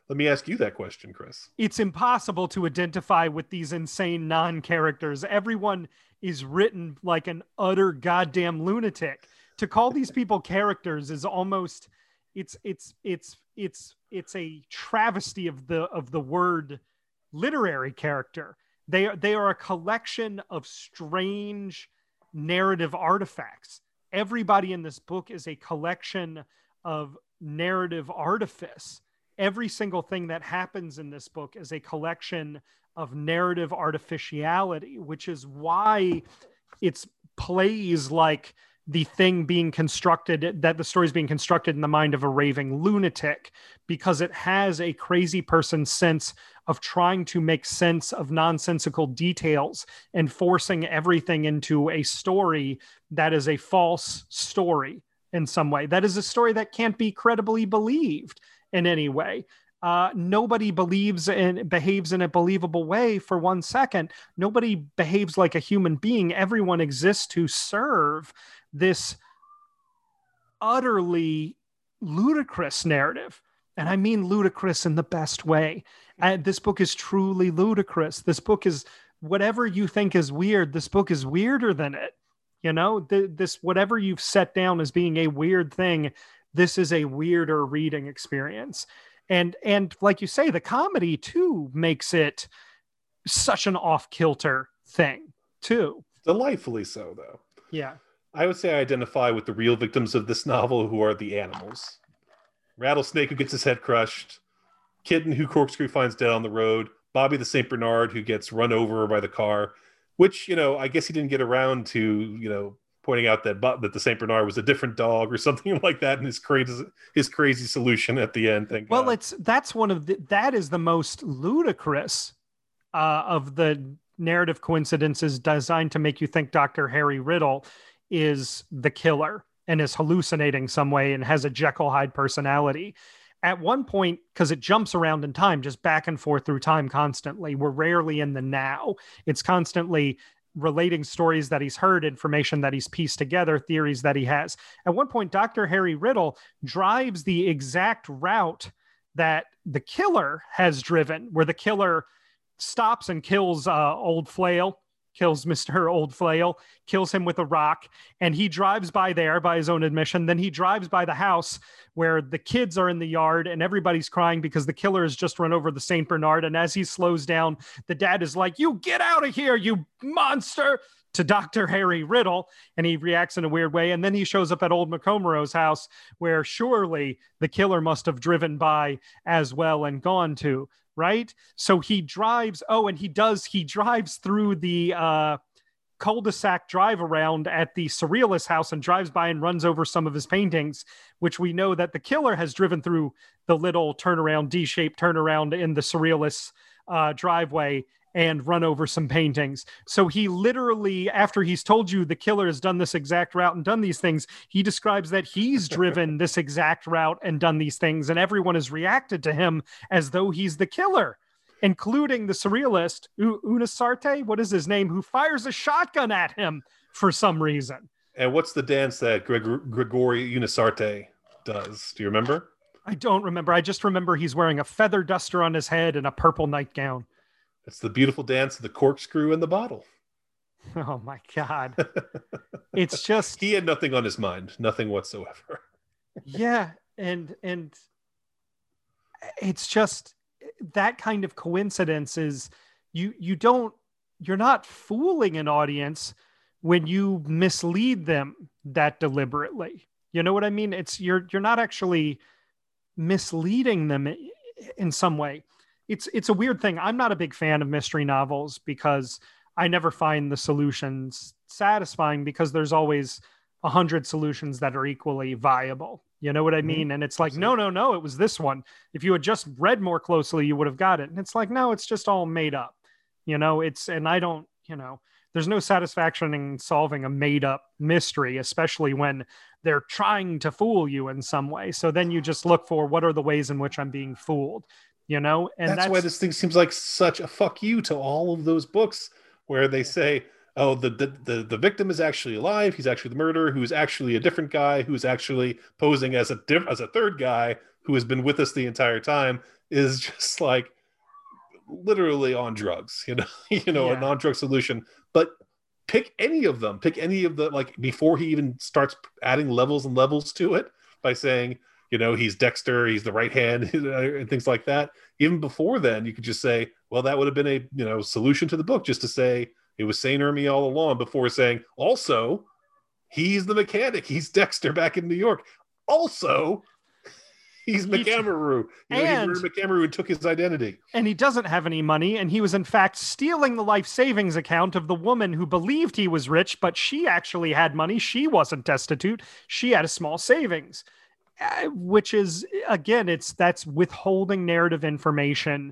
A: Let me ask you that question, Chris.
B: it's impossible to identify with these insane non-characters. Everyone is written like an utter goddamn lunatic. To call these people characters is almost it's it's it's it's it's a travesty of the of the word literary character. They are they are a collection of strange narrative artifacts. Everybody in this book is a collection of narrative artifice every single thing that happens in this book is a collection of narrative artificiality, which is why it's plays like the thing being constructed that the story is being constructed in the mind of a raving lunatic because it has a crazy person's sense of trying to make sense of nonsensical details and forcing everything into a story that is a false story in some way that is a story that can't be credibly believed in any way. Uh, nobody believes and behaves in a believable way for one second. Nobody behaves like a human being. Everyone exists to serve this utterly ludicrous narrative. And I mean ludicrous in the best way. And this book is truly ludicrous. This book is whatever you think is weird, this book is weirder than it. You know, th- this whatever you've set down as being a weird thing, this is a weirder reading experience and and like you say the comedy too makes it such an off kilter thing too
A: Delightfully so, though.
B: yeah
A: I would say I identify with the real victims of this novel, who are the animals. Rattlesnake, who gets his head crushed, Kitten, who Corkscrew finds dead on the road, Bobby the St. Bernard, who gets run over by the car, which, you know, I guess he didn't get around to, you know, pointing out that that the St. Bernard was a different dog or [laughs] something like that, and his crazy his crazy solution at the end. Thank
B: well
A: God.
B: it's that's one of the that is the most ludicrous uh, of the narrative coincidences designed to make you think dr harry riddle is the killer and is hallucinating some way and has a jekyll hyde personality. At one point because it jumps around in time just back and forth through time constantly we're rarely in the now. It's constantly relating stories that he's heard information that he's pieced together theories that he has. At one point dr harry riddle drives the exact route that the killer has driven where the killer stops and kills uh, Old Flail, kills Mr. [laughs] Old Flail, kills him with a rock, and he drives by there by his own admission. Then he drives by the house where the kids are in the yard and everybody's crying because the killer has just run over the St. Bernard. And as he slows down, the dad is like, You get out of here, you monster! To Dr. Harry Riddle, and he reacts in a weird way. And then he shows up at old McComaro's house, where surely the killer must have driven by as well and gone to right? So he drives. Oh, and he does. He drives through the uh, cul-de-sac drive around at the surrealist house and drives by and runs over some of his paintings, which we know that the killer has driven through the little turnaround, D-shaped turnaround in the surrealist uh, driveway and run over some paintings. So he literally, after he's told you the killer has done this exact route and done these things, he describes that he's [laughs] driven this exact route and done these things, and everyone has reacted to him as though he's the killer, including the surrealist U- Unusarte. What is his name? Who fires a shotgun at him for some reason.
A: And what's the dance that Greg- Gregory Unusarte does? Do you remember?
B: I don't remember. I just remember he's wearing a feather duster on his head and a purple nightgown.
A: It's the beautiful dance of the corkscrew and the bottle. [laughs]
B: Oh my god. [laughs] it's just
A: he had nothing on his mind, nothing whatsoever. [laughs]
B: yeah, and and it's just that kind of coincidence is you you don't you're not fooling an audience when you mislead them that deliberately. You know what I mean? It's you're you're not actually misleading them in some way it's it's a weird thing. I'm not a big fan of mystery novels because I never find the solutions satisfying because there's always a hundred solutions that are equally viable. You know what I mm-hmm. mean? And it's like, no, no, no, it was this one. If you had just read more closely, you would have got it. And it's like, no, it's just all made up. You know, it's and I don't, you know, there's no satisfaction in solving a made up mystery, especially when they're trying to fool you in some way. So then you just look for what are the ways in which I'm being fooled you know?
A: And that's, that's, why this thing seems like such a fuck you to all of those books where they say oh the, the the the, victim is actually alive. He's actually the murderer who's actually a different guy who's actually posing as a diff- as a third guy who has been with us the entire time is [laughs] just like literally on drugs you know [laughs] you know yeah. a non-drug solution. But pick any of them. Pick any of the like before he even starts adding levels and levels to it by saying you know he's dexter he's the right hand [laughs] and things like that even before then you could just say well that would have been a you know solution to the book just to say it was saint Erme all along before saying also he's the mechanic he's dexter back in new york also he's McCameru. You know, and, he and took his identity.
B: And he doesn't have any money. And he was, in fact, stealing the life savings account of the woman who believed he was rich, but she actually had money. She wasn't destitute. She had a small savings. Uh, which is again it's that's withholding narrative information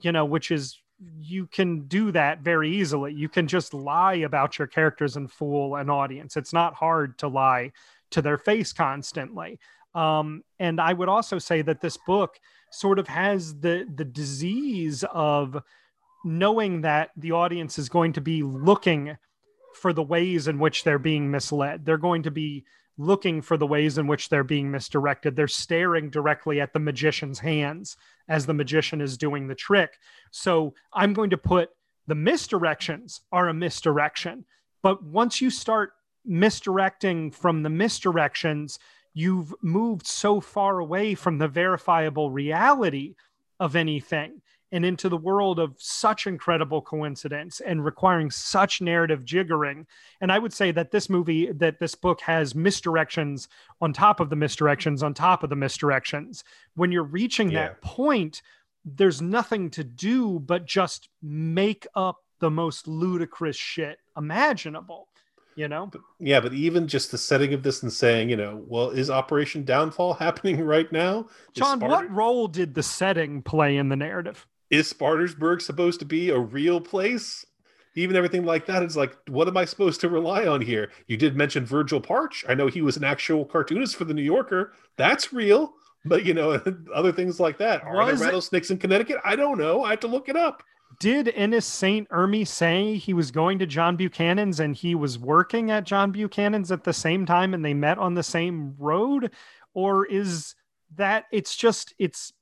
B: you know which is you can do that very easily. You can just lie about your characters and fool an audience. It's not hard to lie to their face constantly. Um, and i would also say that this book sort of has the the disease of knowing that the audience is going to be looking for the ways in which they're being misled. They're going to be looking for the ways in which they're being misdirected. They're staring directly at the magician's hands as the magician is doing the trick. So I'm going to put the misdirections are a misdirection. But once you start misdirecting from the misdirections, you've moved so far away from the verifiable reality of anything and into the world of such incredible coincidence and requiring such narrative jiggering. And I would say that this movie, that this book has misdirections on top of the misdirections on top of the misdirections. When you're reaching yeah. that point, there's nothing to do but just make up the most ludicrous shit imaginable you know
A: but, yeah but even just the setting of this and saying you know well is operation downfall happening [laughs] right now
B: john what role did the setting play in the narrative
A: is Spartansburg supposed to be a real place? Even everything like that is like, what am I supposed to rely on here? You did mention Virgil Partch. I know he was an actual cartoonist for the New Yorker. That's real. But you know, [laughs] other things like that. Are was there rattlesnakes it? in Connecticut? I don't know. I have to look it up.
B: Did Inis St. Erme say he was going to John Buchanan's and he was working at John Buchanan's at the same time and they met on the same road? Or is that it's just it's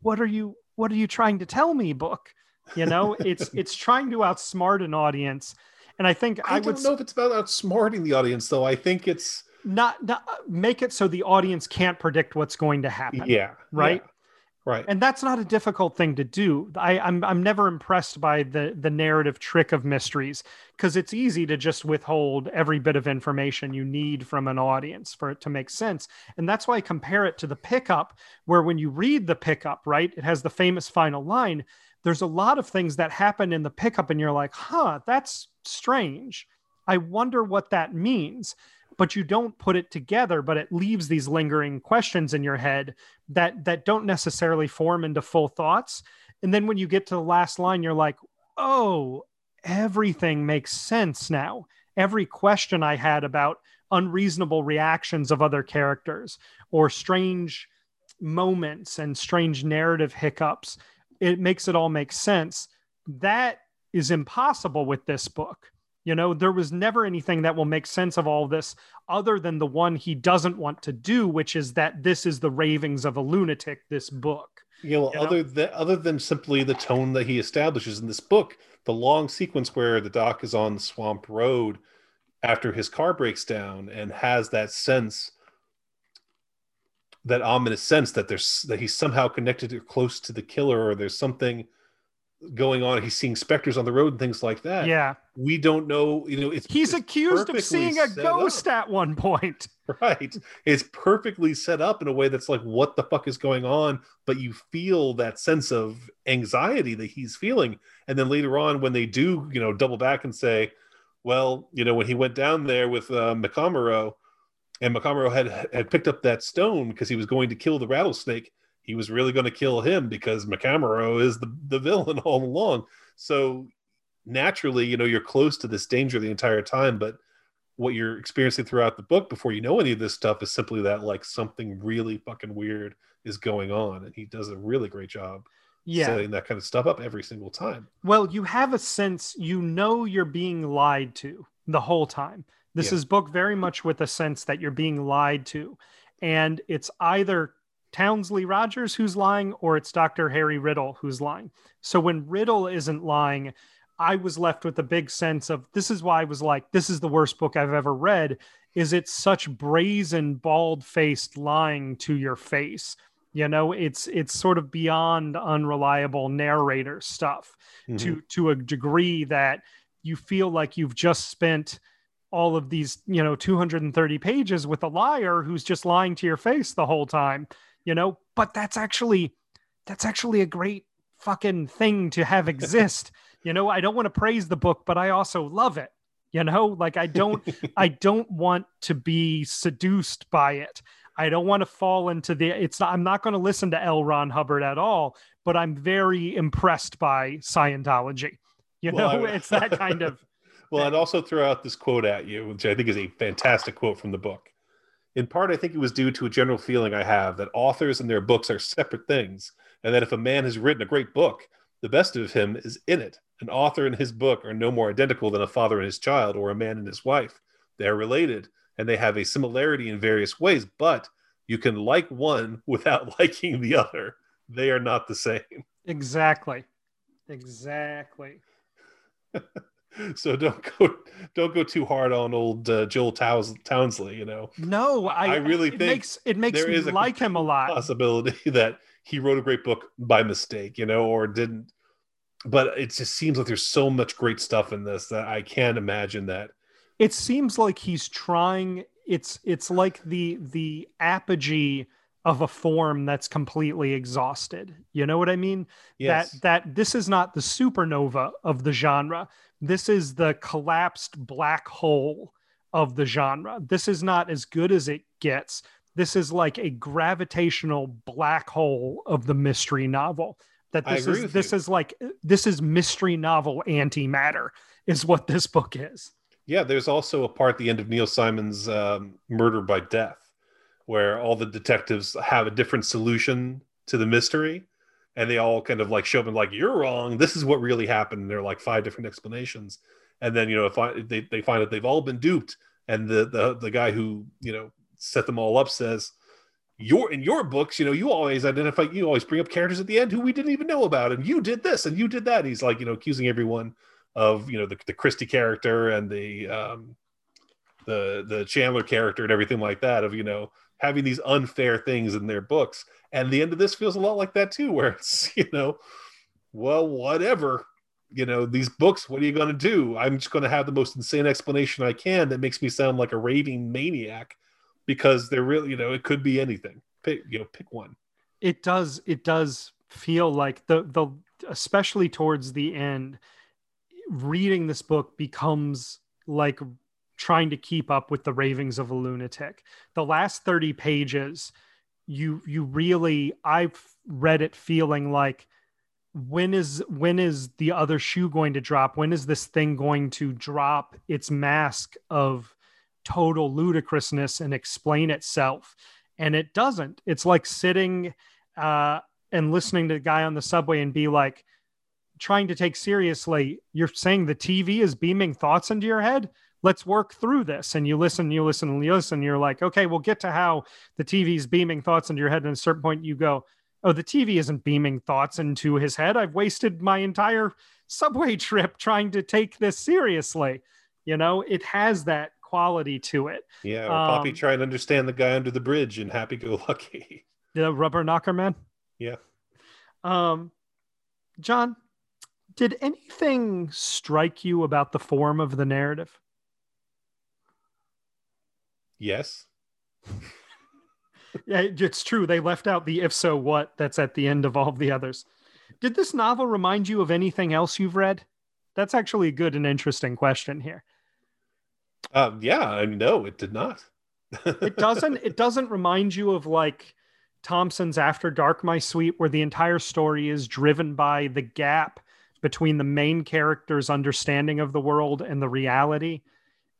B: what are you what are you trying to tell me book You know, it's [laughs] it's trying to outsmart an audience, and I think
A: I,
B: I,
A: don't
B: would
A: know if it's about outsmarting the audience, though. I think it's
B: not, not uh, make it so the audience can't predict what's going to happen.
A: yeah,
B: Right?
A: yeah, right.
B: and that's not a difficult thing to do. I, I'm I'm never impressed by the the narrative trick of mysteries because it's easy to just withhold every bit of information you need from an audience for it to make sense. And that's why I compare it to the pickup, where when you read the pickup, right, it has the famous final line. There's a lot of things that happen in the pickup, and you're like, huh, that's strange. I wonder what that means. But you don't put it together, but it leaves these lingering questions in your head that that don't necessarily form into full thoughts. And then when you get to the last line, you're like, oh, everything makes sense now. Every question I had about unreasonable reactions of other characters or strange moments and strange narrative hiccups, it makes it all make sense. That is impossible with this book. You know, there was never anything that will make sense of all this other than the one he doesn't want to do, which is that this is the ravings of a lunatic, this book.
A: Yeah, well,
B: you know?
A: other than other than simply the tone that he establishes in this book, the long sequence where the doc is on the swamp road after his car breaks down and has that sense, that ominous sense that there's that he's somehow connected or close to the killer, or there's something going on. He's seeing specters on the road and things like that.
B: Yeah.
A: we don't know. You know, it's
B: He's
A: it's
B: accused of seeing a ghost
A: up.
B: at one point. [laughs]
A: right it's perfectly set up in a way that's like what the fuck is going on but you feel that sense of anxiety that he's feeling and then later on when they do you know double back and say well you know when he went down there with uh, Makamuro, and Makamuro had had picked up that stone because he was going to kill the rattlesnake he was really going to kill him because Makamuro is the, the villain [laughs] all along so naturally you know you're close to this danger the entire time but what you're experiencing throughout the book before you know any of this stuff is simply that like something really fucking weird is going on and he does a really great job
B: Yeah.
A: setting that kind of stuff up every single time
B: Well, you have a sense, you know, you're being lied to the whole time. This
A: Yeah.
B: is book very much with a sense that you're being lied to. And it's either Townsley Rogers who's lying or it's Dr. Harry Riddle who's lying. So when Riddle isn't lying, I was left with a big sense of this is why I was like, this is the worst book I've ever read. Is it such brazen, bald faced lying to your face? You know, it's it's sort of beyond unreliable narrator stuff
A: Mhm.
B: to to a degree that you feel like you've just spent all of these you know 230 pages with a liar who's just lying to your face the whole time you know but that's actually that's actually a great fucking thing to have [laughs] exist. You know i don't want to praise the book but i also love it you know? Like i don't i [laughs] don't want to be seduced by it. I don't want to fall into the it's not, i'm not going to listen to l. Ron hubbard at all but i'm very impressed by scientology you
A: Well,
B: know?
A: I-
B: it's that kind of [laughs]
A: well i'd also throw out this quote at you which i think is a fantastic quote from the book in part i think it was due to a general feeling i have that authors and their books are separate things and that if a man has written a great book the best of him is in it. An author and his book are no more identical than a father and his child or a man and his wife. They are related and they have a similarity in various ways but you can like one [laughs] without [laughs] liking the other. They are not the same.
B: Exactly. Exactly [laughs] [laughs]
A: so don't go don't go too hard on old uh, joel Towns- townsley you know
B: no i,
A: I really
B: it
A: think
B: makes it makes
A: there
B: me
A: is a
B: like him a lot
A: possibility [laughs] that he wrote a great book by mistake, you know, or didn't. But it just seems like there's so much great stuff in this that I can't imagine that.
B: it seems like he's trying it's it's like the the apogee of a form that's completely exhausted. You know what i mean?
A: Yes.
B: that that this is not the supernova of the genre. This is the collapsed black hole of the genre. This is not as good as it gets. This is like a gravitational black hole of the mystery novel. That this is this
A: you.
B: is like this is mystery novel antimatter is what this book is.
A: Yeah, there's also a part at the end of Neil Simon's um, Murder by Death where all the detectives have a different solution to the mystery. And they all kind of like show up and like, you're wrong. This is what really happened. And there are like five different explanations. And then, you know, if I, they, they find that they've all been duped. And the, the, the guy who, you know, set them all up says, your in your books, you know, you always identify, you always bring up characters at the end who we didn't even know about, and you did this and you did that. He's like, you know, accusing everyone of, you know, the, the Christie character and the um the the Chandler character and everything like that, of you know, having these unfair things in their books. And the end of this feels a lot like that too, [laughs] where it's, you know, well, whatever. You know, these books, what are you going to do? I'm just going to have the most insane explanation I can that makes me sound like a raving maniac because they're really, you know, it could be anything. Pick, you know, pick one.
B: It does, it does feel like the, the, especially towards the end, reading this book becomes like trying to keep up with the ravings of a lunatic. The last 30 pages, you you really I've read it feeling like when is when is the other shoe going to drop? When is this thing going to drop its mask of total ludicrousness and explain itself? And it doesn't. It's like sitting uh, and listening to the guy on the subway and be like, trying to take seriously, you're saying the TV is beaming thoughts into your head? Let's work through this. And you listen, you listen, and you listen. You're like, okay, we'll get to how the TV is beaming thoughts into your head. And at a certain point, you go, oh, the TV isn't beaming thoughts into his head. I've wasted my entire subway [laughs] trip trying to take this seriously. You know, it has that quality to it.
A: Yeah, or um, Poppy trying to understand the guy under the bridge and Happy Go Lucky.
B: The rubber knocker man.
A: Yeah.
B: Um, John, did anything strike you about the form of the narrative?
A: Yes. [laughs]
B: yeah, it's true. They left out the if so what that's at the end of all of the others. Did this novel remind you of anything else you've read? That's actually a good and interesting question here.
A: Um, yeah, I mean, no, it did not. [laughs]
B: it doesn't. It doesn't remind you of like Thompson's After Dark, My Sweet, where the entire story is driven by the gap between the main character's understanding of the world and the reality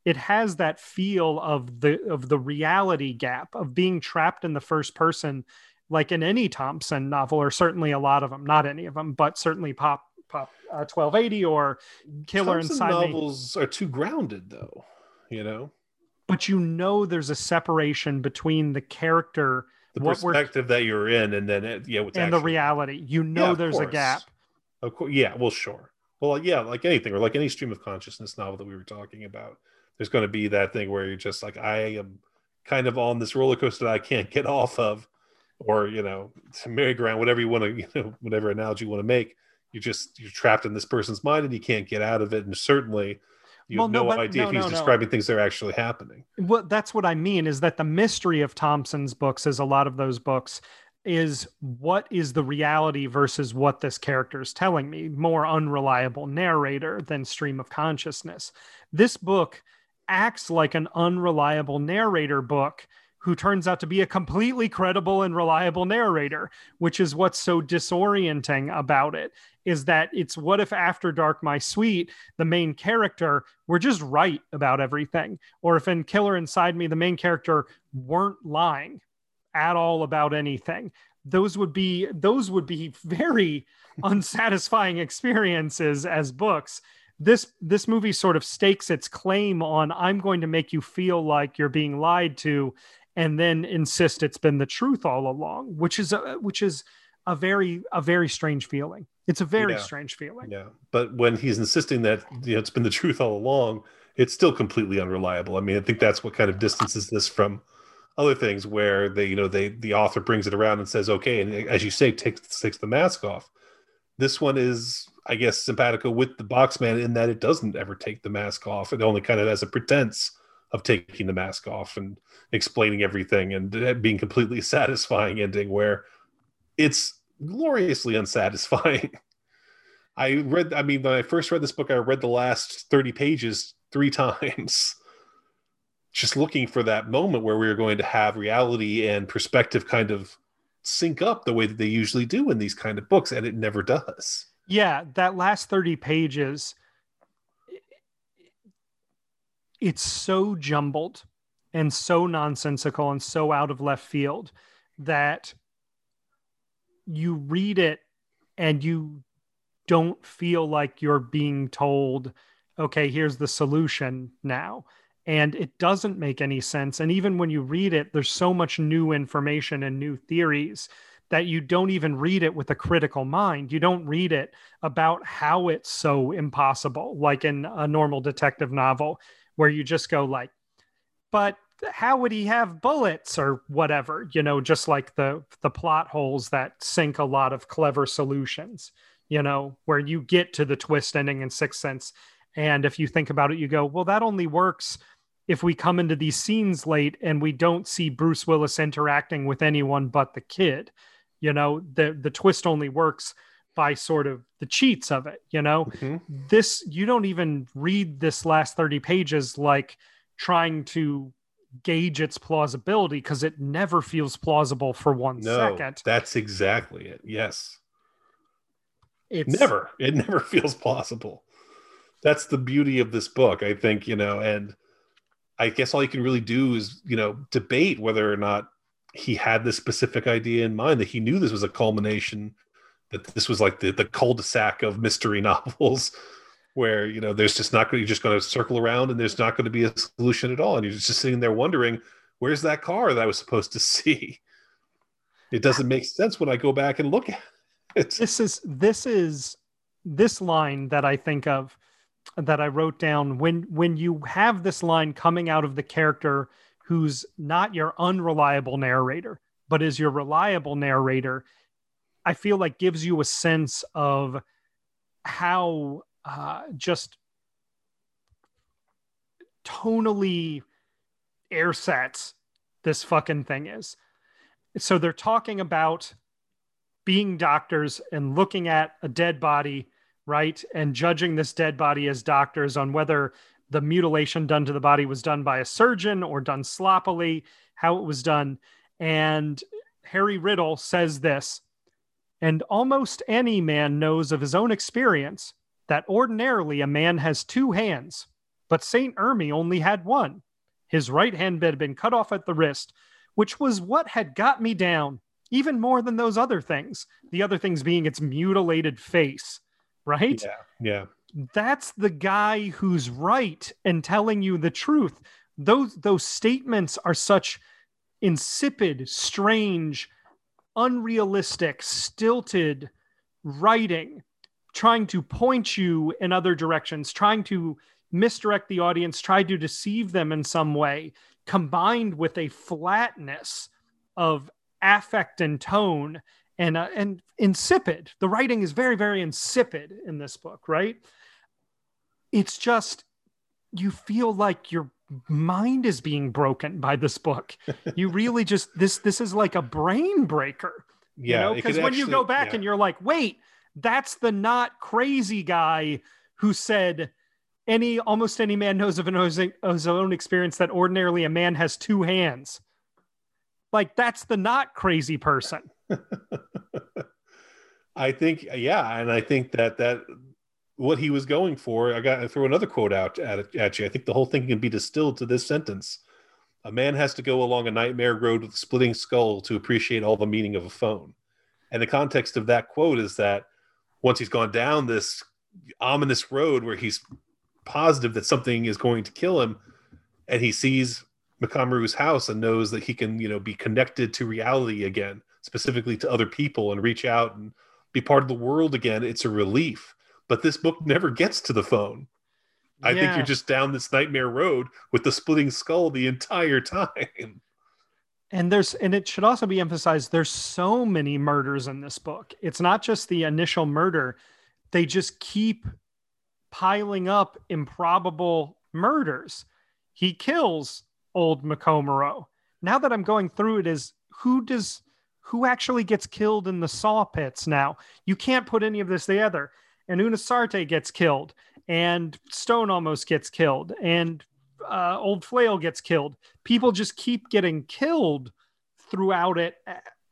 B: it has that feel of the of the reality gap of being trapped in the first person like in any thompson novel or certainly a lot of them not any of them but certainly pop pop uh, 1280 or killer thompson inside
A: novels
B: me.
A: are too grounded though you know?
B: But you know there's a separation between the character
A: the perspective that you're in and then it, yeah
B: and actually, the reality. You know yeah, there's course. a gap.
A: Of course yeah well sure. Well yeah like anything or like any stream of consciousness novel that we were talking about there's going to be that thing where you're just like i am kind of on this roller coaster that i can't get [laughs] off of or you know merry-go-round whatever you want to [laughs] you know whatever analogy you want to make you're just you're trapped in this person's mind and you can't get out of it and certainly you well, have no, no idea no, if he's no, describing things that are actually happening.
B: Well, that's what I mean is that the mystery of Thompson's books, is a lot of those books, is what is the reality versus what this character is telling me. More unreliable narrator than stream of consciousness. This book acts like an unreliable narrator book who turns out to be a completely credible and reliable narrator, which is what's so disorienting about it. Is that it's what if after Dark My Sweet, the main character were just right about everything, or if in Killer Inside Me, the main character weren't lying at all about anything. Those would be those would be [laughs] very unsatisfying experiences as books this this movie sort of stakes its claim on i'm going to make you feel like you're being lied to and then insist it's been the truth all along which is a, which is a very a very strange feeling. It's a very yeah. strange feeling.
A: Yeah. But when he's insisting that you know it's been the truth all along it's still completely unreliable. I mean i think that's what kind of distances this from other things where they you know they the author brings it around and says okay and as you say takes takes the mask off. This one is I guess, simpatico with the Boxman in that it doesn't ever take the mask off. It only kind of has a pretense of taking the mask off and explaining everything and uh, being completely [laughs] satisfying ending where it's gloriously unsatisfying. [laughs] I read, I mean, when I first read this book, I read the last 30 pages three [laughs] times, just looking for that moment where we were going to have reality and perspective kind of sync up the way that they usually do in these kind of books, and it never does.
B: Yeah, that last 30 pages it's so jumbled and so nonsensical and so out of left field that you read it and you don't feel like you're being told okay here's the solution now and it doesn't make any sense. And even when you read it, there's so much new information and new theories that you don't even read it with a critical mind. You don't read it about how it's so impossible, like in a normal detective novel, where you just go like, but how would he have bullets or whatever you know just like the the plot holes that sink a lot of clever solutions you know where you get to the twist ending in sixth sense and if you think about it you go well that only works if we come into these scenes late and we don't see bruce willis interacting with anyone but the kid you know the the twist only works by sort of the cheats of it you know mm-hmm. this you don't even read this last 30 pages like trying to gauge its plausibility because it never feels plausible for one no, second.
A: That's exactly it. Yes. It's never. It never [laughs] feels plausible. That's the beauty of this book, I think, you know, and I guess all you can really do is, you know, debate whether or not he had this specific idea in mind that he knew this was a culmination that this was like the, the cul-de-sac of mystery [laughs] novels where you know there's just not going you're just going to circle around and there's not going to be a solution at all. And you're just sitting there wondering where's that car that i was supposed to [laughs] see? It doesn't make sense when i go back and look at it.
B: This is this is this line that i think of that i wrote down when when you have this line coming out of the character who's not your unreliable narrator but is your reliable narrator i feel like gives you a sense of how uh, just tonally airsets this fucking thing is. So they're talking about being doctors and looking at a dead body, right? And judging this dead body as doctors on whether the mutilation done to the body was done by a surgeon or done sloppily, how it was done. And Harry Riddle says this, and almost any man knows of his own experience that ordinarily a man has two hands, but St. Erme only had one. His right hand had been cut off at the wrist, which was what had got me down, even more than those other things. The other things being its mutilated face, right?
A: Yeah. Yeah.
B: That's the guy who's right and telling you the truth. Those those statements are such insipid, strange, unrealistic, stilted writing trying to point you in other directions, trying to misdirect the audience, try to deceive them in some way, combined with a flatness of affect and tone and uh, and insipid. The writing is very very insipid in this book, right? It's just you feel like your mind is being broken by this book. you [laughs] really just this this is like a brain breaker.
A: Yeah,
B: because you know? when you go back yeah. and you're like, wait, that's the not crazy guy who said any almost any man knows of an his own experience that ordinarily a man has two hands. Like that's the not crazy person. [laughs]
A: I think yeah, and I think that that what he was going for. I got to throw another quote out at, at you. I think the whole thing can be distilled to this sentence: "A man has to go along a nightmare road with a splitting skull to appreciate all the meaning of a phone." And the context of that quote is that once he's gone down this ominous road where he's positive that something is going to kill him and he sees McComaru's house and knows that he can, you know, be connected to reality again, specifically to other people and reach out and be part of the world again, it's a relief. But this book never gets to the phone. I yeah. think you're just down this nightmare road with the splitting skull the entire time
B: and there's and it should also be emphasized there's so many murders in this book it's not just the initial murder they just keep piling up improbable murders he kills old McComaro. now that i'm going through it is who does who actually gets killed in the saw pits now you can't put any of this together and Unasarte gets killed and stone almost gets killed and uh, old flail gets killed. People just keep getting killed throughout it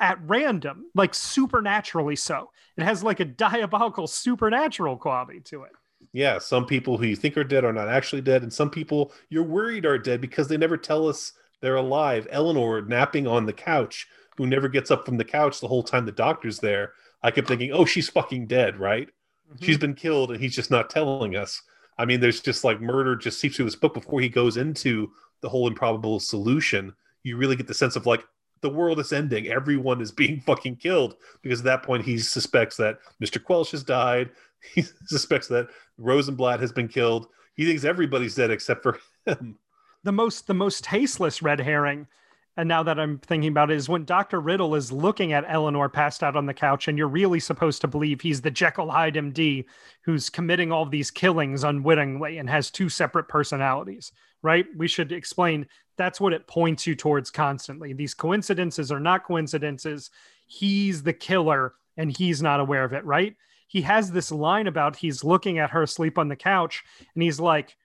B: at random like supernaturally so. It has like a diabolical supernatural quality to it.
A: Yeah some people who you think are dead are not actually dead and some people you're worried are dead because they never tell us they're alive. Eleanor napping on the couch who never gets up from the couch the whole time the doctor's there. I kept thinking oh she's fucking dead right mm-hmm. she's been killed and he's just not telling us I mean, there's just like murder just seeps through this book before he goes into the whole improbable solution. You really get the sense of like the world is ending. Everyone is being [laughs] fucking killed because at that point he suspects that Mr. Quelch has died. [laughs] He suspects that Rosenblatt has been killed. He thinks everybody's dead except for [laughs] him.
B: The most the most tasteless red herring and now that I'm thinking about it, is when Dr. Riddle is looking at Eleanor passed out on the couch, and you're really supposed to believe he's the Jekyll Hyde MD who's committing all these killings unwittingly and has two separate personalities, right? We should explain that's what it points you towards constantly. These coincidences are not coincidences. He's the killer and he's not aware of it, right? He has this line about he's looking at her asleep on the couch and he's like,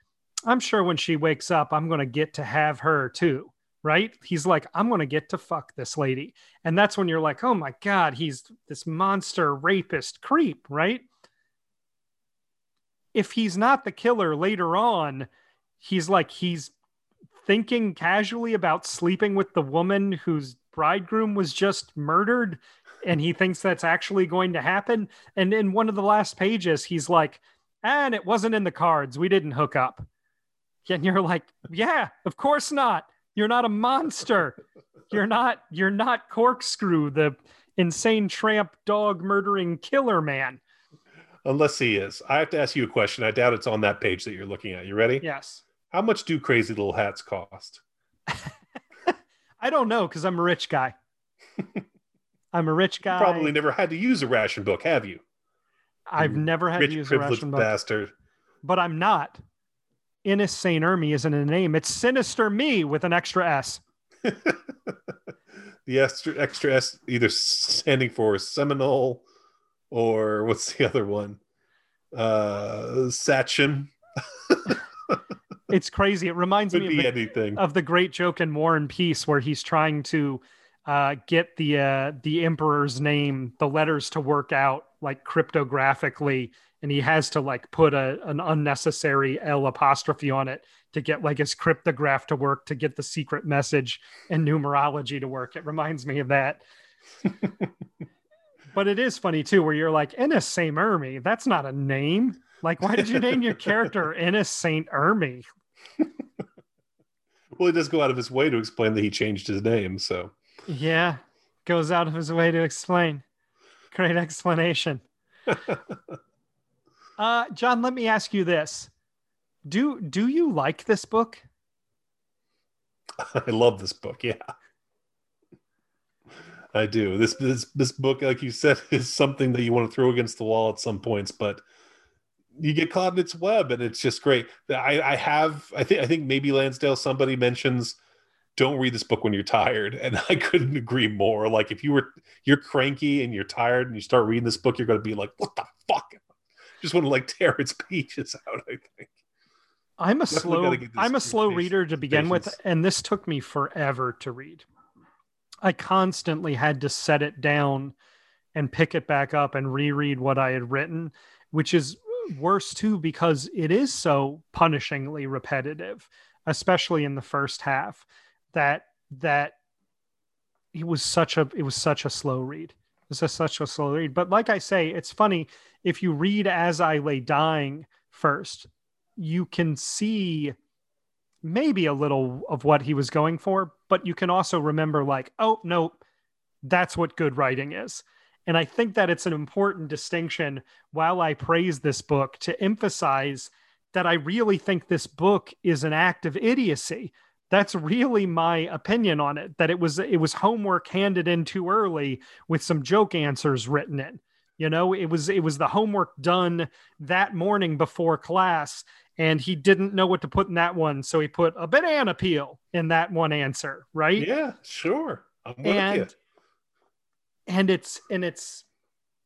B: I'm sure when she wakes up, I'm going to get to have her too right? He's like, I'm going to get to fuck this lady. And that's when you're like, oh my God, he's this monster rapist creep, right? If he's not the killer later on, he's like, he's thinking casually about sleeping with the woman whose bridegroom was just murdered. And he thinks that's actually going to happen. And in one of the last pages, he's like, and it wasn't in the cards. We didn't hook up. And you're like, yeah, of course not you're not a monster. You're not you're not corkscrew, the insane tramp dog murdering killer man.
A: Unless he is. I have to ask you a question. I doubt it's on that page that you're looking at. You ready?
B: Yes.
A: How much do crazy little hats cost? [laughs]
B: I don't know because I'm a rich guy. [laughs] I'm a rich guy.
A: You probably never had to use a ration book, have you?
B: I've never had
A: rich,
B: to use a ration book.
A: bastard.
B: But I'm not. Inis St. Erme isn't a name. It's Sinister Me with an extra S. [laughs]
A: the extra, extra S either standing for Seminole or what's the other one? Uh, Sachin. [laughs]
B: it's crazy. It reminds
A: Could
B: me
A: of
B: the,
A: anything.
B: of the great joke in War and Peace where he's trying to uh, get the uh, the emperor's name, the letters to work out like cryptographically and he has to like put a an unnecessary L apostrophe on it to get like his cryptograph to work to get the secret message and numerology to work. It reminds me of that. [laughs] but it is funny too, where you're like Inis Saint Erme. That's not a name. Like, why did you name your character [laughs] Inis Saint Erme?
A: well, he does go out of his way to explain that he changed his name. So
B: yeah, goes out of his way to explain. Great explanation. [laughs] Uh, John, let me ask you this: do do you like this book? [laughs]
A: I love this book. Yeah, I do. This this this book, like you said, [laughs] is something that you want to throw against the wall at some points, but you get caught in its web, and it's just great. I, I have. I think. I think maybe Lansdale. Somebody mentions don't read this book when you're tired and [laughs] i couldn't agree more like if you were you're cranky and you're tired and you start reading this book you're going to be like what the fuck just want to like tear its pages out. I think.
B: I'm a Definitely slow. I'm a slow reader to begin patience. with, and this took me forever to read. I constantly had to set it down and pick it back up and reread what I had written, which is worse too because it is so punishingly repetitive, especially in the first half. That that it was such a it was such a slow read. It was such a slow read. But like I say, it's funny if you read as I lay dying first, you can see maybe a little of what he was going for, but you can also remember, like, oh, no, that's what good writing is. And I think that it's an important distinction while I praise this book to emphasize that I really think this book is an act of idiocy. That's really my opinion on it. That it was it was homework handed in too early with some joke answers written in. You know, it was it was the homework done that morning before class, and he didn't know what to put in that one, so he put a banana peel in that one answer, right?
A: Yeah, sure.
B: and and it's and it's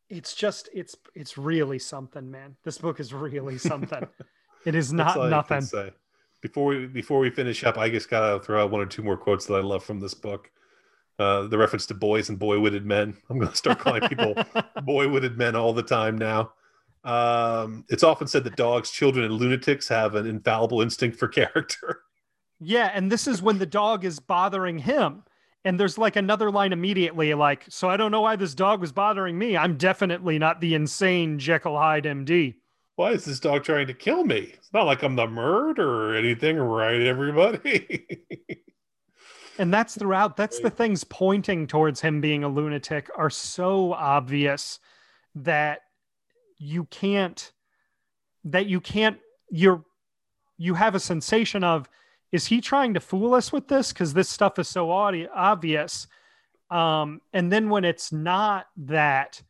B: it's just it's it's really something, man. This book is really something. [laughs] it is not nothing.
A: Before we before we finish up, I just gotta throw out one or two more quotes that I love from this book uh, the reference to boys and boy-witted men. [laughs] I'm going to start calling people [laughs] boy-witted men all the time now. Um, it's often said that dogs, children, and lunatics have an infallible instinct for [laughs] character.
B: Yeah, and this is when the dog is bothering him. And there's like another line immediately, like, so I don't know why this dog was bothering me. I'm definitely not the insane Jekyll Hyde MD.
A: Why is this dog trying to kill me? It's not like I'm the murderer or anything, right, everybody? [laughs]
B: and that's throughout. That's the things pointing towards him being a lunatic are so obvious that you can't, that you can't, you're, you have a sensation of, is he trying to fool us with this? Because this stuff is so obvious. Um, and then when it's not that,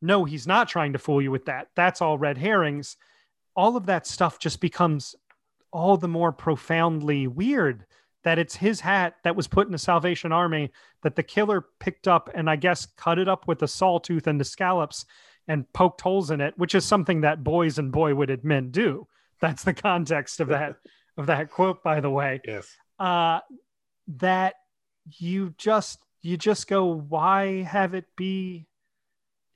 B: no, he's not trying to fool you with that. That's all red herrings. All of that stuff just becomes all the more profoundly weird that it's his hat that was put in the Salvation Army that the killer picked up and I guess cut it up with a sawtooth and the scallops and poked holes in it, which is something that boys and boy-witted men do. That's the context of that of that quote, by the way.
A: Yes.
B: Uh, that you just you just go, why have it be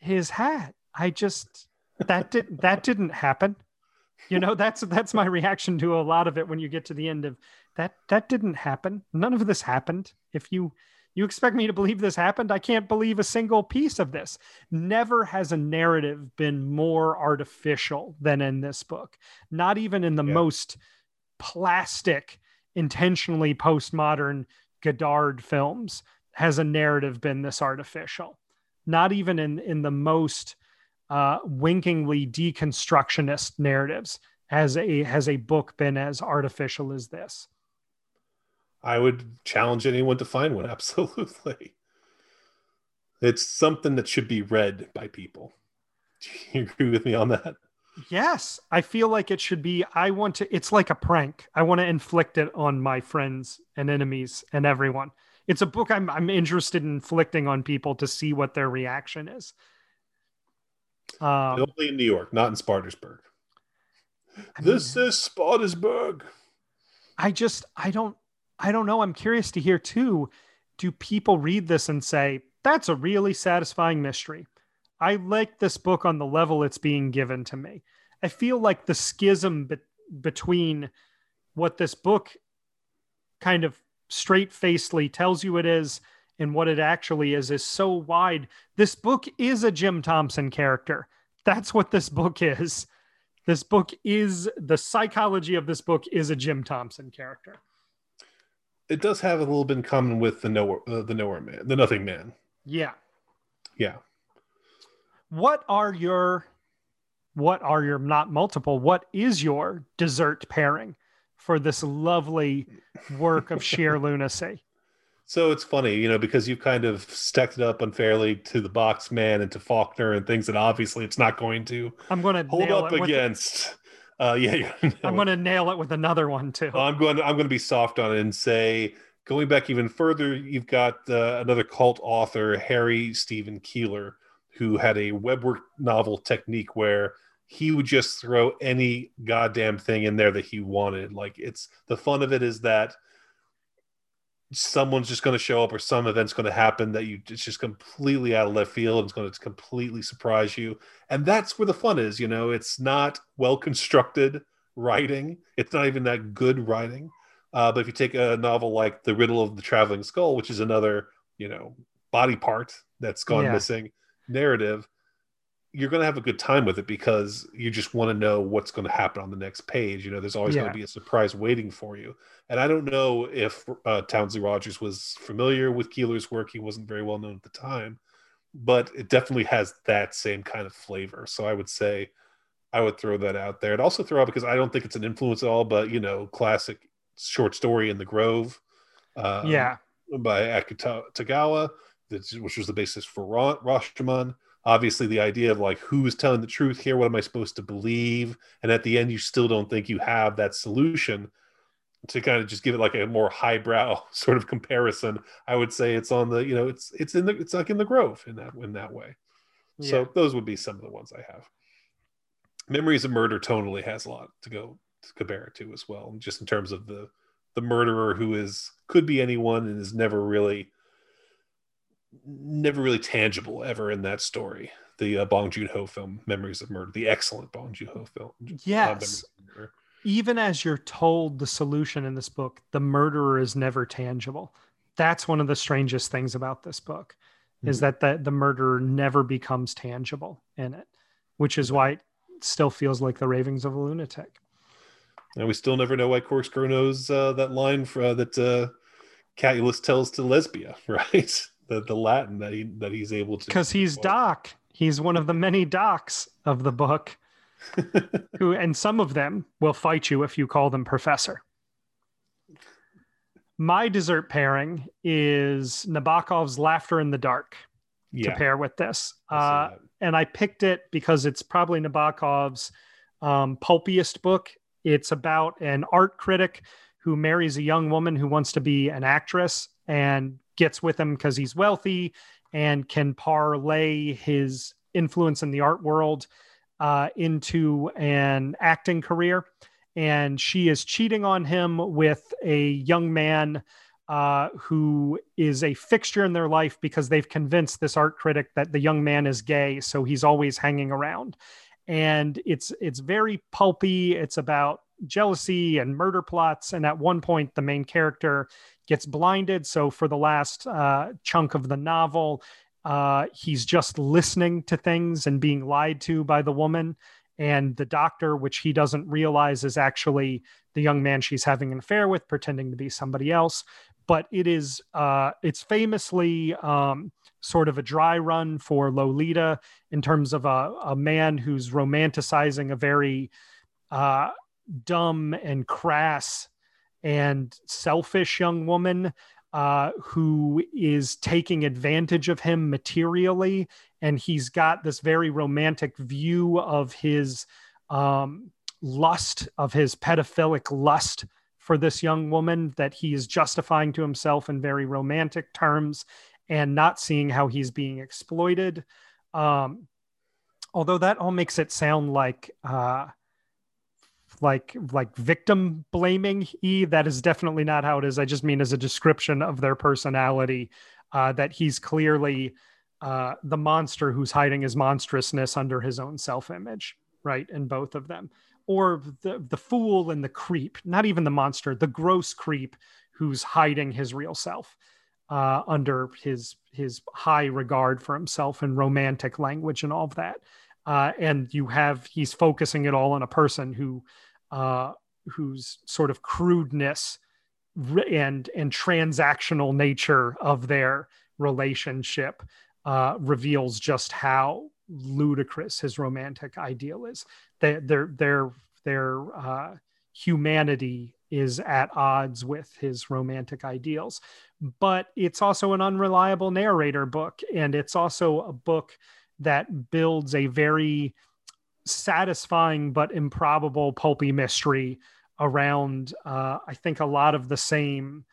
B: his hat. I just that did that didn't happen. You know, that's that's my reaction to a lot of it when you get to the end of that that didn't happen. None of this happened. If you you expect me to believe this happened, I can't believe a single piece of this. Never has a narrative been more artificial than in this book. Not even in the yeah. most plastic, intentionally postmodern Godard films has a narrative been this artificial not even in in the most uh, winkingly deconstructionist narratives has a has a book been as artificial as this.
A: I would challenge anyone to find one [laughs] absolutely. It's something that should be read by people. Do you agree with me on that?
B: Yes i feel like it should be i want to it's like a prank. I want to inflict it on my friends and enemies and everyone it's a book I'm I'm interested in inflicting on people to see what their reaction is.
A: Um, Only in New York, not in Spartanburg. I this mean, is Spartanburg.
B: I just I don't I don't know. I'm curious to hear too. Do people read this and say that's a really satisfying mystery? I like this book on the level it's being given to me. I feel like the schism be- between what this book kind of straight facedly tells you it is and what it actually is is so wide. This book is a Jim Thompson character. That's what this book is. This book is the psychology of this book is a Jim Thompson character.
A: It does have a little bit in common with the nowhere, uh, the nowhere man, the nothing man.
B: Yeah,
A: yeah.
B: What are your, what are your not multiple? What is your dessert pairing? For this lovely work of sheer [laughs] lunacy.
A: So it's funny, you know, because you've kind of stacked it up unfairly to the box man and to Faulkner and things that obviously it's not going to.
B: I'm going to
A: hold up against. Uh, yeah,
B: I'm going to nail it with another one too.
A: I'm going. To, I'm going to be soft on it and say, going back even further, you've got uh, another cult author, Harry Stephen Keeler, who had a webwork novel technique where he would just throw any goddamn thing in there that he wanted. Like it's the fun of it is that someone's just going to show up or some event's going to happen that you it's just completely out of left field. and It's going to completely surprise you, and that's where the fun is. You know, it's not well constructed writing. It's not even that good writing. Uh, but if you take a novel like The Riddle of the Traveling Skull, which is another you know body part that's gone yeah. missing narrative you're going to have a good time with it because you just want to know what's going to happen on the next page. You know, there's always yeah. going to be a surprise waiting for you. And I don't know if uh, Townsley Rogers was familiar with Keeler's work. He wasn't very well known at the time, but it definitely has that same kind of flavor. So I would say I would throw that out there. And also throw out because I don't think it's an influence at all, but you know, classic short story in the Grove.
B: Um, yeah.
A: By Akutagawa, which was the basis for Rashomon obviously the idea of like who's telling the truth here? What am i supposed to believe? And at the end you still don't think you have that solution to kind of just give it like a more highbrow [laughs] sort of comparison. I would say it's on the you know it's it's in the it's like in the grove in that in that way. Yeah. so those would be some of the ones i have. Memories of murder tonally has a lot to go to compare it to as well just in terms of the the murderer who is could be anyone and is never really never really tangible ever in that story. The uh, Bong Joon Ho film, Memories of Murder, the excellent Bong Joon Ho film. Uh,
B: yes. Uh, Even as you're told the solution in this book, the murderer is never tangible. That's one of the strangest things about this book, mm-hmm. is that the, the murderer never becomes tangible in it, which is why it still feels like the ravings of a lunatic.
A: And we still never know why Corkscrew knows uh, that line for, uh, that uh, Catullus tells to Lesbia, [laughs] right? The the Latin that he that he's able to
B: because he's Doc. He's one of the many docs of the book. [laughs] who and some of them will fight you if you call them professor. My dessert pairing is Nabokov's Laughter in the Dark yeah. to pair with this. Uh, and I picked it because it's probably Nabokov's um, pulpiest book. It's about an art critic who marries a young woman who wants to be an actress and gets with him because he's wealthy and can parlay his influence in the art world uh, into an acting career. And she is cheating on him with a young man uh, who is a fixture in their life because they've convinced this art critic that the young man is gay. So he's always hanging around. And it's it's very pulpy. It's about jealousy and murder plots. And at one point, the main character gets blinded. So for the last uh, chunk of the novel, uh, he's just listening to things and being lied to by the woman. And the doctor, which he doesn't realize is actually the young man she's having an affair with, pretending to be somebody else. But it is, uh, it's famously um, sort of a dry run for Lolita in terms of a, a man who's romanticizing a very uh, dumb and crass and selfish young woman uh, who is taking advantage of him materially. And he's got this very romantic view of his um, lust, of his pedophilic lust for this young woman that he is justifying to himself in very romantic terms and not seeing how he's being exploited. Um, although that all makes it sound like uh, like like victim blaming e that is definitely not how it is. I just mean as a description of their personality uh, that he's clearly uh, the monster who's hiding his monstrousness under his own self-image right in both of them. Or the the fool and the creep not even the monster the gross creep who's hiding his real self uh, under his his high regard for himself and romantic language and all of that. Uh, and you have he's focusing it all on a person who uh, whose sort of crudeness and and transactional nature of their relationship uh, reveals just how ludicrous his romantic ideal is. They, their their their uh, humanity is at odds with his romantic ideals. But it's also an unreliable narrator book, and it's also a book that builds a very satisfying but improbable pulpy mystery around uh, i think a lot of the same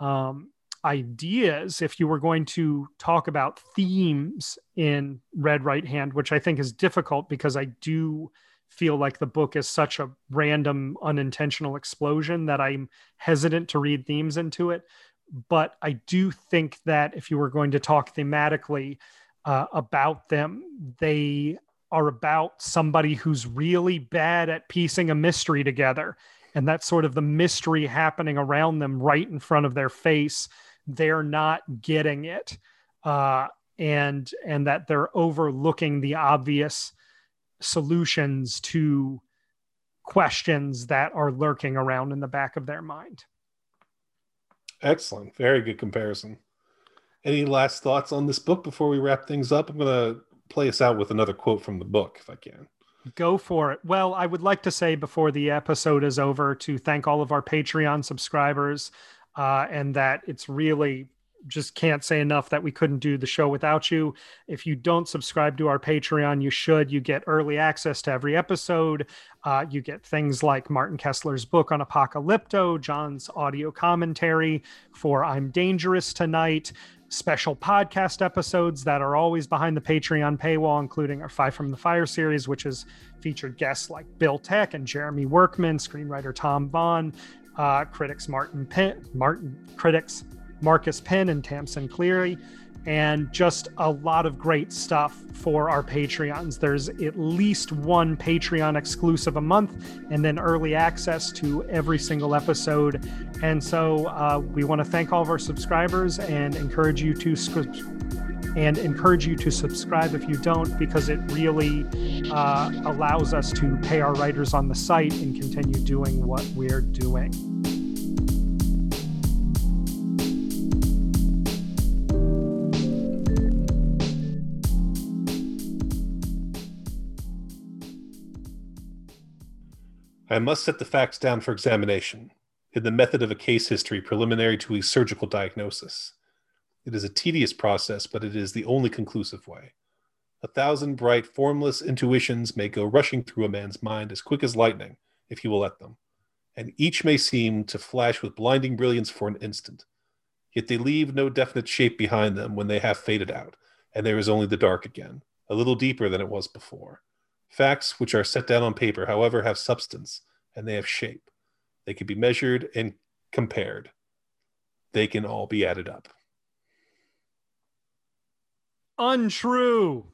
B: um, ideas. If you were going to talk about themes in red right hand which i think is difficult because i do feel like the book is such a random unintentional explosion that i'm hesitant to read themes into it. But i do think that if you were going to talk thematically uh, about them they are about somebody who's really bad at piecing a mystery together. And that's sort of the mystery happening around them right in front of their face. They're not getting it. Uh, and and that they're overlooking the obvious solutions to questions that are lurking around in the back of their mind.
A: Excellent. Very good comparison. Any last thoughts on this book before we wrap things up? I'm going to play us out with another quote from the book, if I can.
B: Go for it. Well, I would like to say before the episode is over to thank all of our Patreon subscribers uh, and that it's really just can't say enough that we couldn't do the show without you. If you don't subscribe to our Patreon, you should. You get early access to every episode. Uh, you get things like Martin Kessler's book on Apocalypto, John's audio commentary for I'm Dangerous Tonight, special podcast episodes that are always behind the Patreon paywall, including our Five from the Fire series, which has featured guests like Bill Tech and Jeremy Workman, screenwriter Tom Vaughn, uh, critics Martin Penn, Martin critics Marcus Penn and Tamsin Cleary, and just a lot of great stuff for our Patreons. There's at least one Patreon exclusive a month, and then early access to every single episode. And so uh, we want to thank all of our subscribers and encourage you to and encourage you to subscribe if you don't, because it really uh, allows us to pay our writers on the site and continue doing what we're doing.
A: I must set the facts down for examination in the method of a case history preliminary to a surgical diagnosis. It is a tedious process, but it is the only conclusive way. A thousand bright, formless intuitions may go rushing through a man's mind as quick as lightning, if he will let them, and each may seem to flash with blinding brilliance for an instant. Yet they leave no definite shape behind them when they have faded out, and there is only the dark again, a little deeper than it was before. Facts which are set down on paper, however, have substance and they have shape. They can be measured and compared. They can all be added up.
B: Untrue.